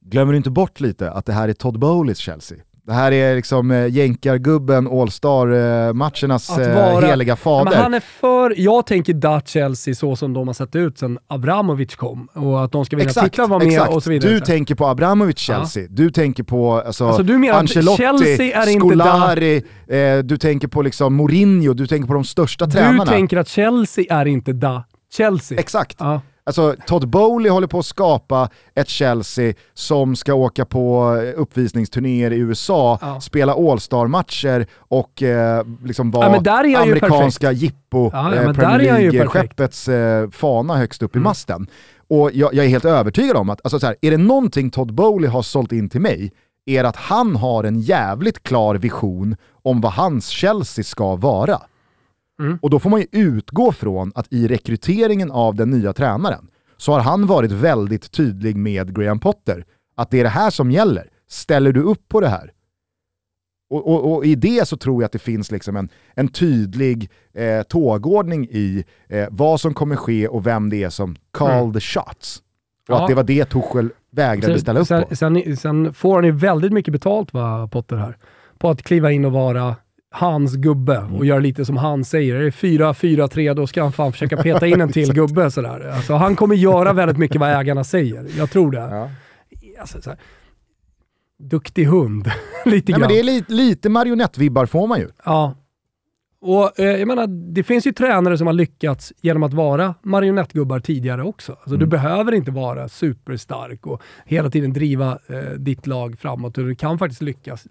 glömmer du inte bort lite att det här är Todd Bowleys Chelsea? Det här är liksom eh, jänkargubben All-Star-matchernas eh, heliga fader. Men han är för, jag tänker Dutch Chelsea så som de har sett ut sen Abramovic kom och att de ska vinna titlar vara med exakt. och så vidare. Du tänker på Abramovic Chelsea, ja. du tänker på alltså, alltså du menar Ancelotti, Chelsea är Scolari, inte eh, du tänker på liksom Mourinho, du tänker på de största du tränarna. Du tänker att Chelsea är inte da Chelsea. Exakt. Ja. Alltså Todd Bowley håller på att skapa ett Chelsea som ska åka på uppvisningsturnéer i USA, ja. spela All-star-matcher och eh, liksom vara ja, amerikanska jippo, ja, eh, Premier League-skeppets eh, fana högst upp mm. i masten. Och jag, jag, är helt övertygad om att, alltså, så här, är det någonting Todd Bowley har sålt in till mig, är att han har en jävligt klar vision om vad hans Chelsea ska vara. Mm. Och då får man ju utgå från att i rekryteringen av den nya tränaren så har han varit väldigt tydlig med Graham Potter. Att det är det här som gäller. Ställer du upp på det här? Och, och, och i det så tror jag att det finns liksom en, en tydlig eh, tågordning i eh, vad som kommer ske och vem det är som call mm. the shots. Och ja. att det var det Tuchel vägrade sen, ställa upp sen, på. Sen, sen, får han ju väldigt mycket betalt va, Potter här. På att kliva in och vara hans gubbe och göra lite som han säger. Är det 4-4-3 då ska han fan försöka peta in en till gubbe. Sådär. Alltså, han kommer göra väldigt mycket vad ägarna säger. Jag tror det. Ja. Alltså, så duktig hund. lite grann. men det är li lite marionettvibbar får man ju. Ja. Och eh, jag menar, det finns ju tränare som har lyckats genom att vara marionettgubbar tidigare också. Alltså, mm. Du behöver inte vara superstark och hela tiden driva eh, ditt lag framåt. Du kan faktiskt lyckas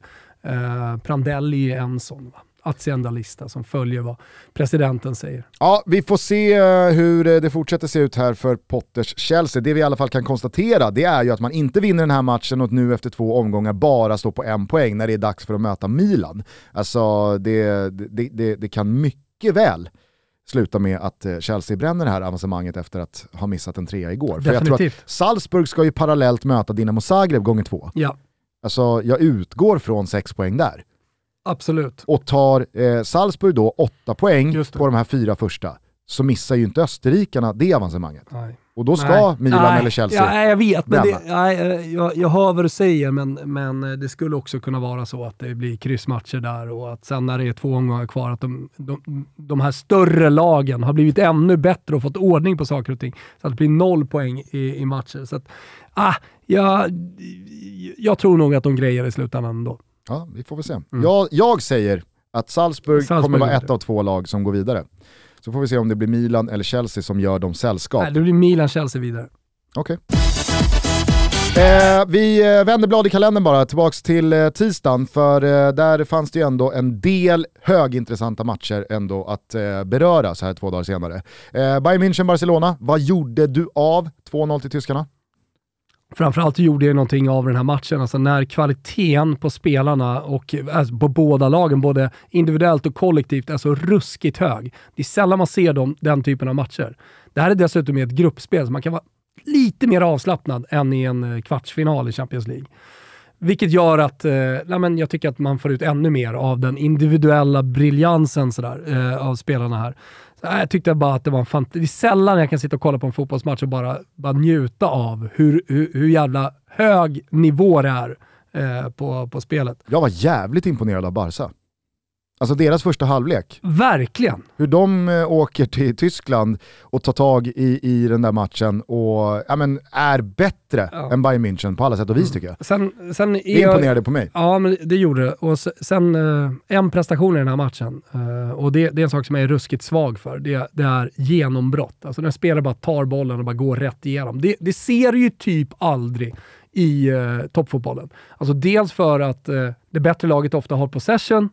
Eh, Prandelli är en sån. Va? Aziendalista som följer vad presidenten säger. Ja, vi får se eh, hur eh, det fortsätter se ut här för Potters Chelsea. Det vi i alla fall kan konstatera det är ju att man inte vinner den här matchen och nu efter två omgångar bara står på en poäng när det är dags för att möta Milan. Alltså det, det, det, det kan mycket väl sluta med att Chelsea bränner det här avancemanget efter att ha missat en trea igår. Definitivt. För jag tror att Salzburg ska ju parallellt möta Dinamo Zagreb gånger två. Ja. Alltså jag utgår från sex poäng där. Absolut. Och tar eh, Salzburg då åtta poäng på de här fyra första, så missar ju inte österrikarna det avancemanget. Nej. Och då ska nej. Milan nej. eller Chelsea Ja, jag vet, men det, nej, jag, jag hör vad du säger, men, men eh, det skulle också kunna vara så att det blir kryssmatcher där och att sen när det är två omgångar kvar, att de, de, de här större lagen har blivit ännu bättre och fått ordning på saker och ting. Så att det blir noll poäng i, i matcher. Så att, ah, jag, jag tror nog att de grejer i slutändan ändå. Ja, vi får väl se. Mm. Jag, jag säger att Salzburg, Salzburg kommer vara ett av två lag som går vidare. Så får vi se om det blir Milan eller Chelsea som gör dem sällskap. Nej, det blir Milan-Chelsea vidare. Okej. Okay. Eh, vi eh, vänder blad i kalendern bara, tillbaks till eh, tisdagen, för eh, där fanns det ju ändå en del högintressanta matcher ändå att eh, beröra så här två dagar senare. Eh, Bayern München-Barcelona, vad gjorde du av 2-0 till tyskarna? Framförallt gjorde jag någonting av den här matchen. Alltså när kvaliteten på spelarna och alltså på båda lagen, både individuellt och kollektivt, är så ruskigt hög. Det är sällan man ser dem, den typen av matcher. Det här är dessutom ett gruppspel, så man kan vara lite mer avslappnad än i en eh, kvartsfinal i Champions League. Vilket gör att eh, nej men jag tycker att man får ut ännu mer av den individuella briljansen sådär, eh, av spelarna här. Jag tyckte bara att det var en fant Det är sällan jag kan sitta och kolla på en fotbollsmatch och bara, bara njuta av hur, hur, hur jävla hög nivå det är eh, på, på spelet. Jag var jävligt imponerad av Barca. Alltså deras första halvlek. Verkligen. Hur de äh, åker till Tyskland och tar tag i, i den där matchen och ja, men, är bättre ja. än Bayern München på alla sätt och vis mm. tycker jag. Sen, sen det imponerade på mig. Ja, men det gjorde det. Och sen äh, en prestation i den här matchen, äh, och det, det, är en sak som jag är ruskigt svag för, det, det är genombrott. Alltså när spelare bara tar bollen och bara går rätt igenom. Det, det ser ju typ aldrig i toppfotbollen. Alltså dels för att det bättre laget ofta har possession,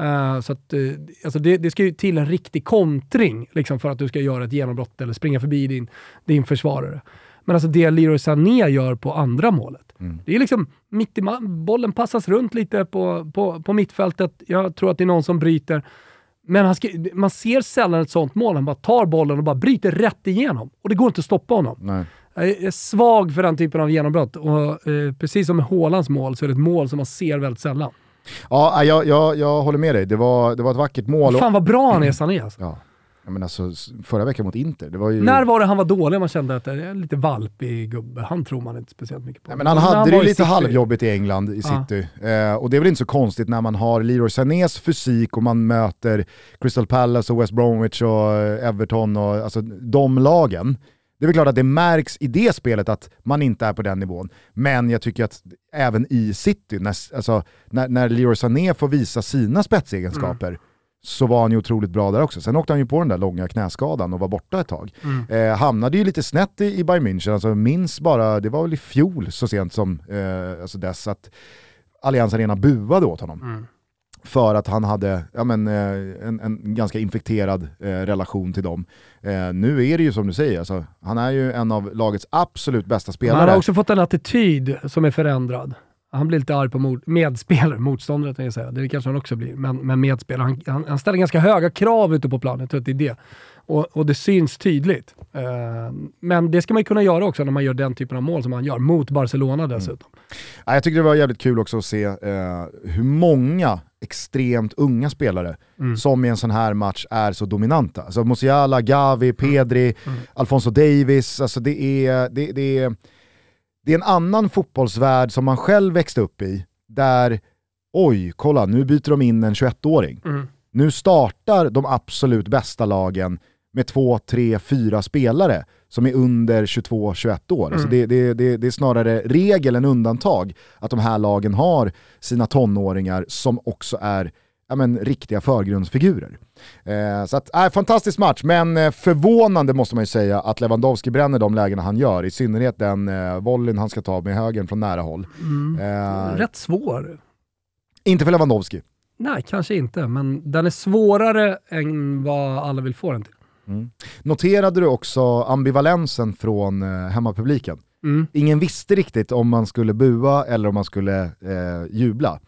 Uh, så att, uh, alltså det, det, ska ju till en riktig kontring liksom, för att du ska göra ett genombrott eller springa förbi din, din försvarare. Men alltså det Leroy Sané gör på andra målet, mm. det är liksom mitt i bollen passas runt lite på, på, på mittfältet. Jag tror att det är någon som bryter. Men ska, man ser sällan ett sånt mål. Han bara tar bollen och bara bryter rätt igenom. Och det går inte att stoppa honom. Nej. Jag är svag för den typen av genombrott. Och, eh, precis som med Hålands mål så är det ett mål som man ser väldigt sällan. Ja, jag, jag, jag håller med dig. Det var, det var ett vackert mål. Fan vad bra han är, Sané. Alltså. Ja. Men alltså, förra veckan mot Inter, det var ju... När var det han var dålig man kände att det är lite valpig gubbe? Han tror man inte speciellt mycket på. Nej, men han hade han det ju lite halvjobbigt i England, i City. Ja. Eh, och det är väl inte så konstigt när man har Leroy Sanés fysik och man möter Crystal Palace och West Bromwich och Everton och alltså de lagen. Det är väl klart att det märks i det spelet att man inte är på den nivån. Men jag tycker att även i City, när, alltså, när, när Leroy Sané får visa sina spetsegenskaper, mm så var han ju otroligt bra där också. Sen åkte han ju på den där långa knäskadan och var borta ett tag. Mm. Eh, hamnade ju lite snett i, i Bayern München, alltså minns bara, det var väl i fjol så sent som eh, alltså dess att Allianz Arena buade åt honom. Mm. För att han hade ja, men, eh, en, en, ganska infekterad eh, relation till dem. Eh, nu är det ju som du säger, alltså, han är ju en av lagets absolut bästa spelare. Han har också fått en attityd som är förändrad. Han blir lite arg på mot, medspelare, motståndare tänkte jag säga. Det kanske han också blir, men, men medspelare. Han, han, han, ställer ganska höga krav ute på planen, jag tror att det är det. Och, och det syns tydligt. Uh, men det ska man kunna göra också när man gör den typen av mål som han gör, mot Barcelona dessutom. Mm. jag tyckte det var jävligt kul också att se uh, hur många extremt unga spelare mm. som i en sån här match är så dominanta. Alltså Musiala, Gavi, Pedri, mm. mm. Alfonso Davis, alltså det är, det, det är det är en annan fotbollsvärld som man själv växte upp i, där oj, kolla nu byter de in en 21-åring. Mm. Nu startar de absolut bästa lagen med två, tre, fyra spelare som är under 22-21 år. Mm. Alltså det, det, det, det, är snarare regel än undantag att de här lagen har sina tonåringar som också är ja, men, riktiga förgrundsfigurer. Eh, så att, äh, fantastisk match, men eh, förvånande måste man ju säga att Lewandowski bränner de lägena han gör, i synnerhet den eh, volleyn han ska ta med högen från nära håll. Mm. Eh, Rätt svår. Inte för Lewandowski. Nej, kanske inte, men den är svårare än vad alla vill få den till. Mm. Noterade du också ambivalensen från eh, hemmapubliken? Mm. Ingen visste riktigt om man skulle bua eller om man skulle eh, jubla.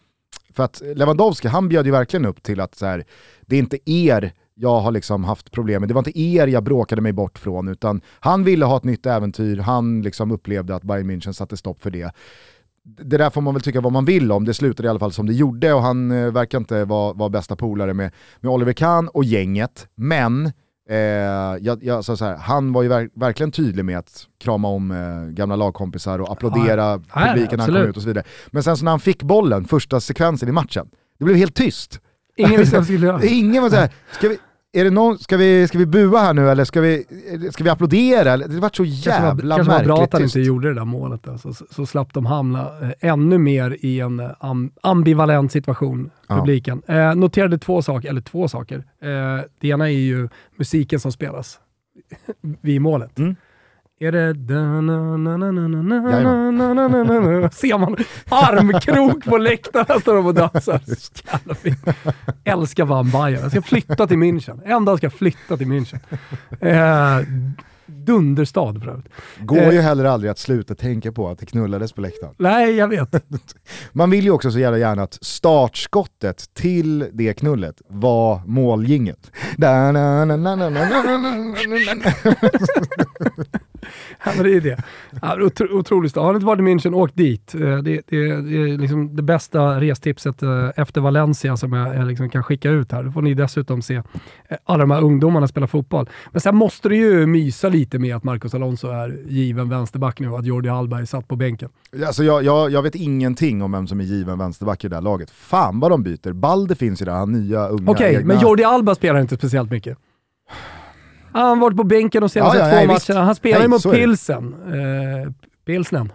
För att Lewandowski, han bjöd ju verkligen upp till att så här, det är inte er jag har liksom haft problem med, det var inte er jag bråkade mig bort från, utan han ville ha ett nytt äventyr, han liksom upplevde att Bayern München satte stopp för det. Det där får man väl tycka vad man vill om, det slutade i alla fall som det gjorde och han eh, verkar inte vara var bästa polare med, med Oliver Kahn och gänget, men Eh, jag, jag, så här, han var ju ver verkligen tydlig med att krama om eh, gamla lagkompisar och applådera ja, publiken när han kom ut och så vidare. Men sen så när han fick bollen, första sekvensen i matchen, det blev helt tyst. Ingen visste vad han skulle göra. Ingen var såhär, ska vi, är det någon, ska, vi, ska vi bua här nu eller ska vi, ska vi applådera? Det var så jävla kanske var, kanske var bra att han inte gjorde det där målet. Alltså, så, så slapp de hamna eh, ännu mer i en eh, ambivalent situation, publiken. Ja. Eh, noterade två saker, eller två saker. Eh, det ena är ju musiken som spelas vid målet. Mm. Är det... Ser man armkrok på läktaren står de och dansar. Jävla fint. Älskar Van Bayern. Jag ska flytta till München. En dag ska jag flytta till München. Eh, dunderstad för övrigt. Går eh, ju heller aldrig att sluta tänka på att det knullades på läktaren. Nej, jag vet. Man vill ju också så jävla gärna att startskottet till det knullet var måljinget. ja, men det är det. Ja, otro, otroligt. Har ni inte varit i München, åk dit. Eh, det, det, det är liksom det bästa restipset eh, efter Valencia som jag, jag liksom kan skicka ut här. Då får ni dessutom se alla de här ungdomarna spela fotboll. Men sen måste du ju mysa lite med att Marcos Alonso är given vänsterback nu och att Jordi Hallberg satt på bänken. Alltså jag, jag, jag vet ingenting om vem som är given vänsterback i det här laget. Fan vad de byter. Balde finns ju där, han nya unga Okej, okay, men Jordi Alba spelar inte speciellt mycket. Han har varit på bänken de senaste ja, ja, två matcherna. Han spelar ju mot Pilsen. Eh, Pilsnen.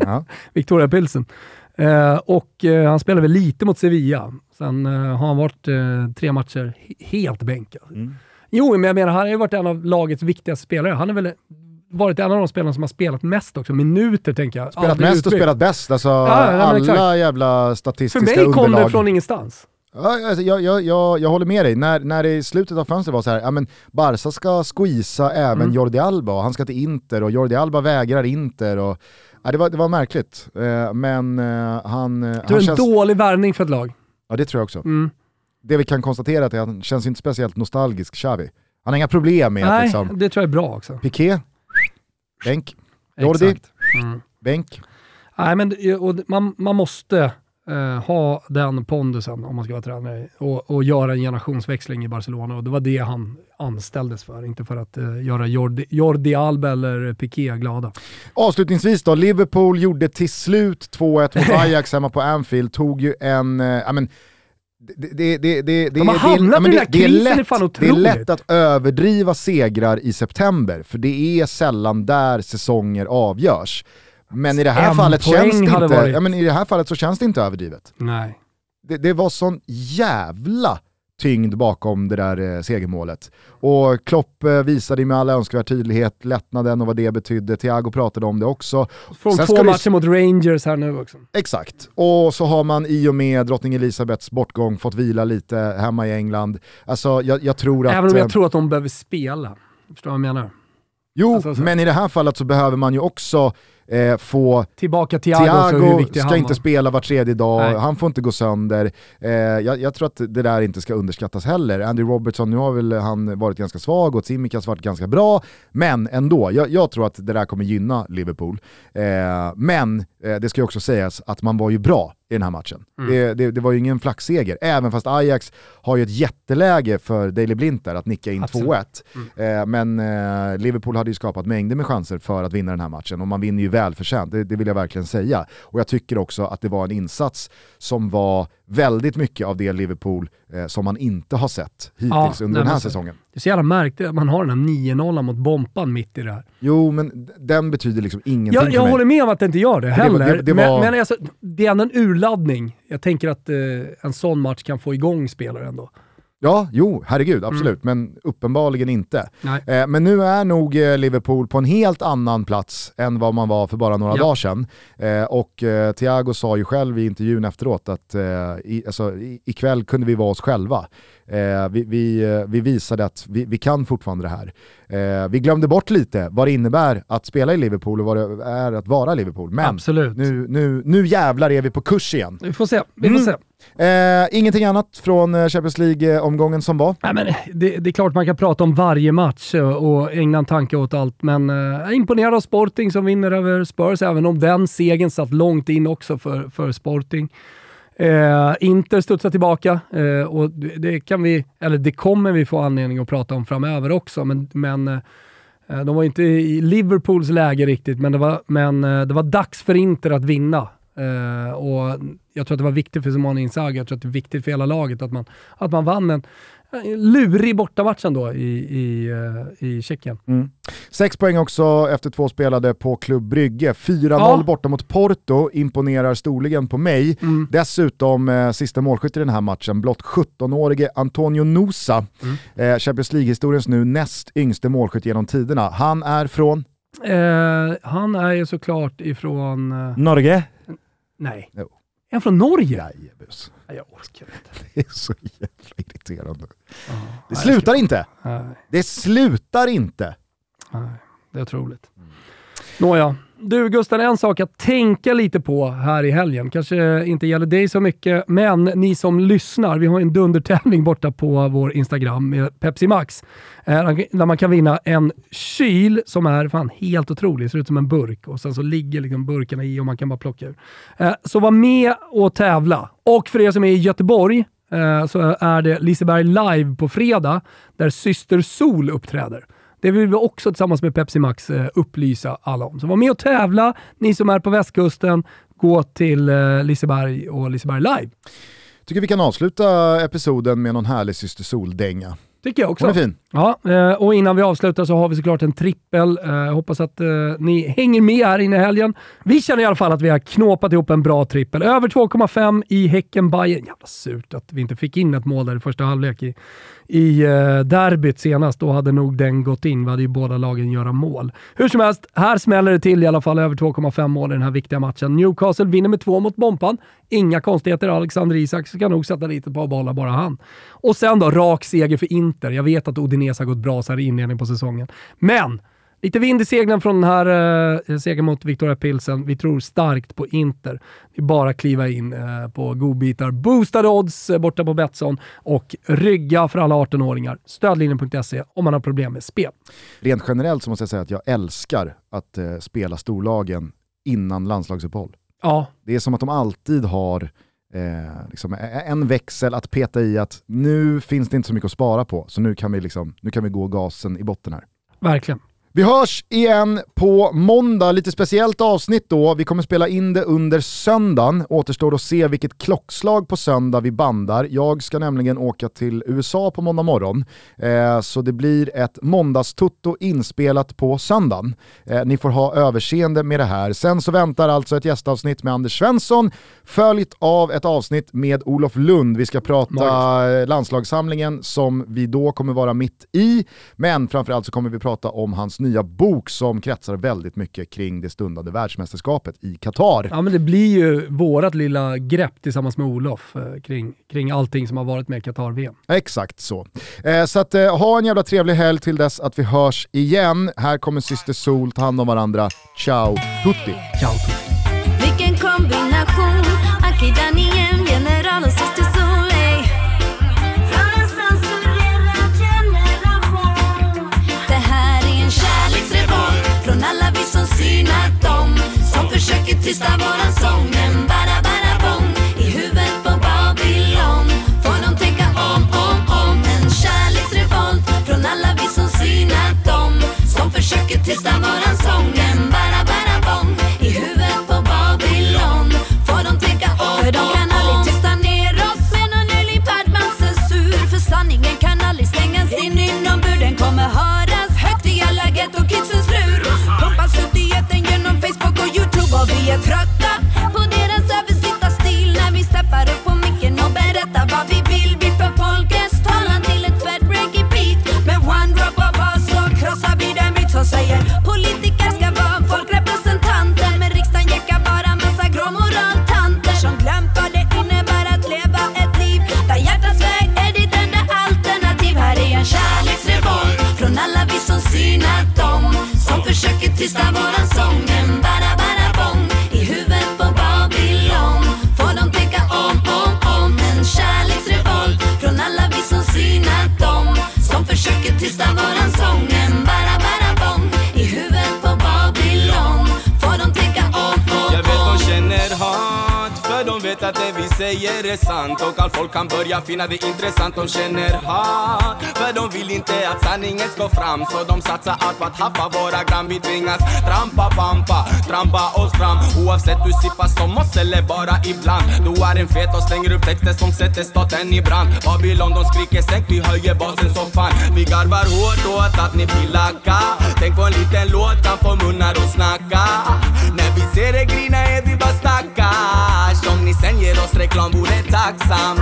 Ja. Victoria Pilsen. Eh, och eh, han spelar väl lite mot Sevilla. Sen eh, har han varit eh, tre matcher helt bänkad. Mm. Jo, men jag menar, han har ju varit en av lagets viktigaste spelare. Han har väl varit en av de spelarna som har spelat mest också. Minuter tänker jag. Spelat mest utbyggd. och spelat bäst. Alltså, ja, alla exakt. jävla statistiska underlag. För mig kom det från ingenstans. Ja, alltså, jag, jag, jag, jag håller med dig. När, när det i slutet av fönstret var så här, ja men Barca ska squeeza även mm. Jordi Alba och han ska till Inter och Jordi Alba vägrar Inter. Och, ja, det, var, det var märkligt, eh, men eh, han... Eh, det är en känns... dålig värvning för ett lag. Ja det tror jag också. Mm. Det vi kan konstatera är att han känns inte speciellt nostalgisk, Xavi. Han har inga problem med Nej, att liksom... det tror jag är bra också. Piqué, bänk. Jordi, mm. bänk. Nej men man, man måste eh, ha den pondusen om man ska vara tränare och, och göra en generationsväxling i Barcelona och det var det han anställdes för, inte för att eh, göra Jordi, Jordi Alba eller Piqué glada. Avslutningsvis då, Liverpool gjorde till slut 2-1 mot Ajax hemma på Anfield, tog ju en, eh, men det, det, det, det, De har hamnat i den där krisen, det är fan otroligt. Det är lätt att överdriva segrar i september, för det är sällan där säsonger avgörs. Men i det här, fallet känns det inte, varit... ja, men i det här fallet så känns det inte överdrivet. Nej. Det, det var sån jävla tyngd bakom det där eh, segermålet. Och Klopp eh, visade med all önskvärd tydlighet lättnaden och vad det betydde. Thiago pratade om det också. Från Sen två matcher du... mot Rangers här nu också. Exakt. Och så har man i och med drottning Elisabeths bortgång fått vila lite hemma i England. Alltså jag, jag tror att... Även om jag eh, tror att de behöver spela. Förstår du vad jag menar? Jo, alltså, men i det här fallet så behöver man ju också eh, få... Tillbaka Thiago, Thiago ska inte spela var tredje dag, Nej. han får inte gå sönder. Eh, jag, jag, tror att det där inte ska underskattas heller. Andy Robertson, nu har väl han varit ganska svag och Tsimikas varit ganska bra, men ändå, jag, jag, tror att det där kommer gynna Liverpool. Eh, men eh, det ska ju också sägas att man var ju bra i den här matchen. Mm. Det, det, det, var ju ingen flaxseger, även fast Ajax har ju ett jätteläge för Daley Blind där att nicka in 2-1. Mm. Eh, men eh, Liverpool hade ju skapat mängder med chanser för att vinna den här matchen och man vinner ju välförtjänt, det, det vill jag verkligen säga. Och jag tycker också att det var en insats som var väldigt mycket av det Liverpool eh, som man inte har sett hittills ja, under den här säsongen. Det är så jävla märkligt att man har den här 9-0 mot Bompan mitt i det här. Jo, men den betyder liksom ingenting Jag, jag håller med om att det inte gör det heller. Det, det, det var... Men, men alltså, det är ändå en urladdning. Jag tänker att eh, en sån match kan få igång spelare ändå. Ja, jo, herregud, absolut, mm. men uppenbarligen inte. Eh, men nu är nog eh, Liverpool på en helt annan plats än vad man var för bara några ja. dagar sedan. Eh, och eh, Thiago sa ju själv i intervjun efteråt att eh, i, alltså, i, ikväll kunde vi vara oss själva. Eh, vi, vi, eh, vi, visade att vi, vi, kan fortfarande det här. Eh, vi glömde bort lite vad det innebär att spela i Liverpool och vad det är att vara Liverpool. Men Absolut. Nu, nu, nu jävlar är vi på kurs igen. Vi får se. Vi får mm. se. Eh, ingenting annat från eh, Champions League-omgången som var? Nej, men det, det, är klart man kan prata om varje match och ägna en tanke åt allt, men eh, jag är imponerad av Sporting som vinner över Spurs, även om den segern satt långt in också för, för Sporting. Eh, Inter studsar tillbaka eh, och det, kan vi, eller det kommer vi få anledning att prata om framöver också, men, men eh, de var inte i Liverpools läge riktigt, men det var, men, eh, det var dags för Inter att vinna. Eh, och jag tror att det var viktigt för Simone Inzaghi, jag tror att det är viktigt för hela laget att man, att man vann en lurig bortamatch ändå i, i, uh, i Tjeckien. Mm. Sex poäng också efter två spelade på Klubb Brygge. 4-0 ja. borta mot Porto, imponerar storligen på mig. Mm. Dessutom eh, sista målskytt i den här matchen, blott 17-årige Antonio Nusa, mm. eh, Champions League-historiens nu näst yngste målskytt genom tiderna. Han är från? Eh, han är ju såklart ifrån... Eh... Norge? Nej. Jo. Han från Norge? Jajebus. Nej, jag orkar inte. Det är så jävla irriterande. Ah, det slutar ska... inte. Nej. Det slutar inte. Nej, det är otroligt. Mm. Nåja, du Gusten, en sak att tänka lite på här i helgen. Kanske inte gäller dig så mycket, men ni som lyssnar. Vi har en dundertävling borta på vår Instagram med Pepsi Max. Eh, där man kan vinna en kyl som är fan helt otrolig. Ser ut som en burk och sen så ligger liksom burkarna i och man kan bara plocka ur. Eh, så var med och tävla. Och för er som är i Göteborg eh, så är det Liseberg live på fredag där Syster Sol uppträder. Det vill vi också tillsammans med Pepsi Max eh, upplysa alla om. Så var med och tävla, ni som är på västkusten. Gå till eh, Liseberg och Liseberg Live. Tycker vi kan avsluta episoden med någon härlig Syster Sol-dänga. Tycker jag också. Hon är fin. Ja, eh, och innan vi avslutar så har vi såklart en trippel. Jag hoppas att ni hänger med här inne i helgen. Vi känner i alla fall att vi har knåpat ihop en bra trippel. Över 2,5 i Häcken Bayern. Jävla surt att vi inte fick in ett mål där i första halvlek i, i eh, derbyt senast, då hade nog den gått in. Vi hade ju båda lagen göra mål. Hur som helst, här smäller det till i alla fall över 2,5 mål i den här viktiga matchen. Newcastle vinner med två mot Bompan. Inga konstigheter. Alexander Isak ska nog sätta dit ett par bollar, bara han. Och sen då, rak seger för Inter. Jag vet att Odinese har gått bra så här i inledningen på säsongen. Men Lite vind i seglen från den här eh, segern mot Victoria Pilsen. Vi tror starkt på Inter. Det är bara att kliva in eh, på godbitar. Boostade odds eh, borta på Betsson och rygga för alla 18-åringar. Stödlinjen.se om man har problem med spel. Rent generellt så måste jag säga att jag älskar att eh, spela storlagen innan landslagsuppehåll. Ja. Det är som att de alltid har eh, liksom en växel att peta i att nu finns det inte så mycket att spara på, så nu kan vi, liksom, nu kan vi gå gasen i botten här. Verkligen. Vi hörs igen på måndag, lite speciellt avsnitt då. Vi kommer spela in det under söndagen. Återstår att se vilket klockslag på söndag vi bandar. Jag ska nämligen åka till USA på måndag morgon. Eh, så det blir ett måndagstutto inspelat på söndagen. Eh, ni får ha överseende med det här. Sen så väntar alltså ett gästavsnitt med Anders Svensson, följt av ett avsnitt med Olof Lund. Vi ska prata Magiskt. landslagssamlingen som vi då kommer vara mitt i. Men framförallt så kommer vi prata om hans nya bok som kretsar väldigt mycket kring det stundande världsmästerskapet i Qatar. Ja men det blir ju vårat lilla grepp tillsammans med Olof eh, kring, kring allting som har varit med Qatar-VM. Exakt så. Eh, så att, eh, ha en jävla trevlig helg till dess att vi hörs igen. Här kommer Syster Sol, ta hand om varandra. Ciao tutti! Ciao tutti! Vilken kombination, Aki tysta våran sång. Men bara, bara bong i huvudet på Babylon. Får de tänka om, om, om. En kärleksrevolt från alla vi som synat dem. Som försöker tysta våran Youtube. Och säger är sant. Och allt folk kan börja finna det intressant. De känner hat För de vill inte att sanningen ska fram. Så de satsar allt på att haffa våra gram. Vi tvingas trampa, pampa, trampa oss fram. Oavsett du sippar som oss eller bara ibland. Du är en fet och slänger upp texter som sätter staten i brand. Babylon de skriker sänk, vi höjer basen så fan. Vi garvar hårt åt att ni blir lacka. Tänk på en liten låt kan få munnar att snacka. När vi ser er grina är vi bara stackars om ni sen ger oss reklam vore tacksam.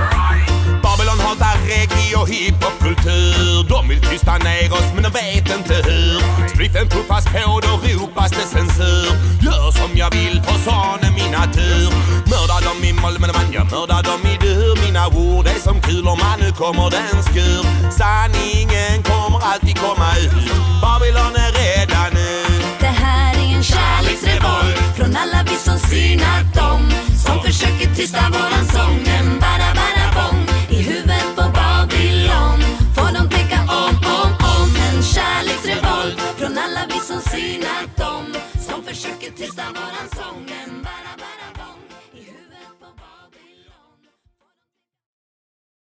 Babylon hatar reggae och hiphopkultur De vill tysta ner oss men de vet inte hur. Spliffen puffas på, då ropas det censur. Gör som jag vill för sån är min natur Mördar dem i moll men man jag mördar dem i dur. Mina ord är som kulor man, nu kommer den skur. Sanningen kommer alltid komma ut. Babylon är redan nu. Det här är en kärleksrevolt. från alla vi som synat dem som försöker tysta våran sång en dag.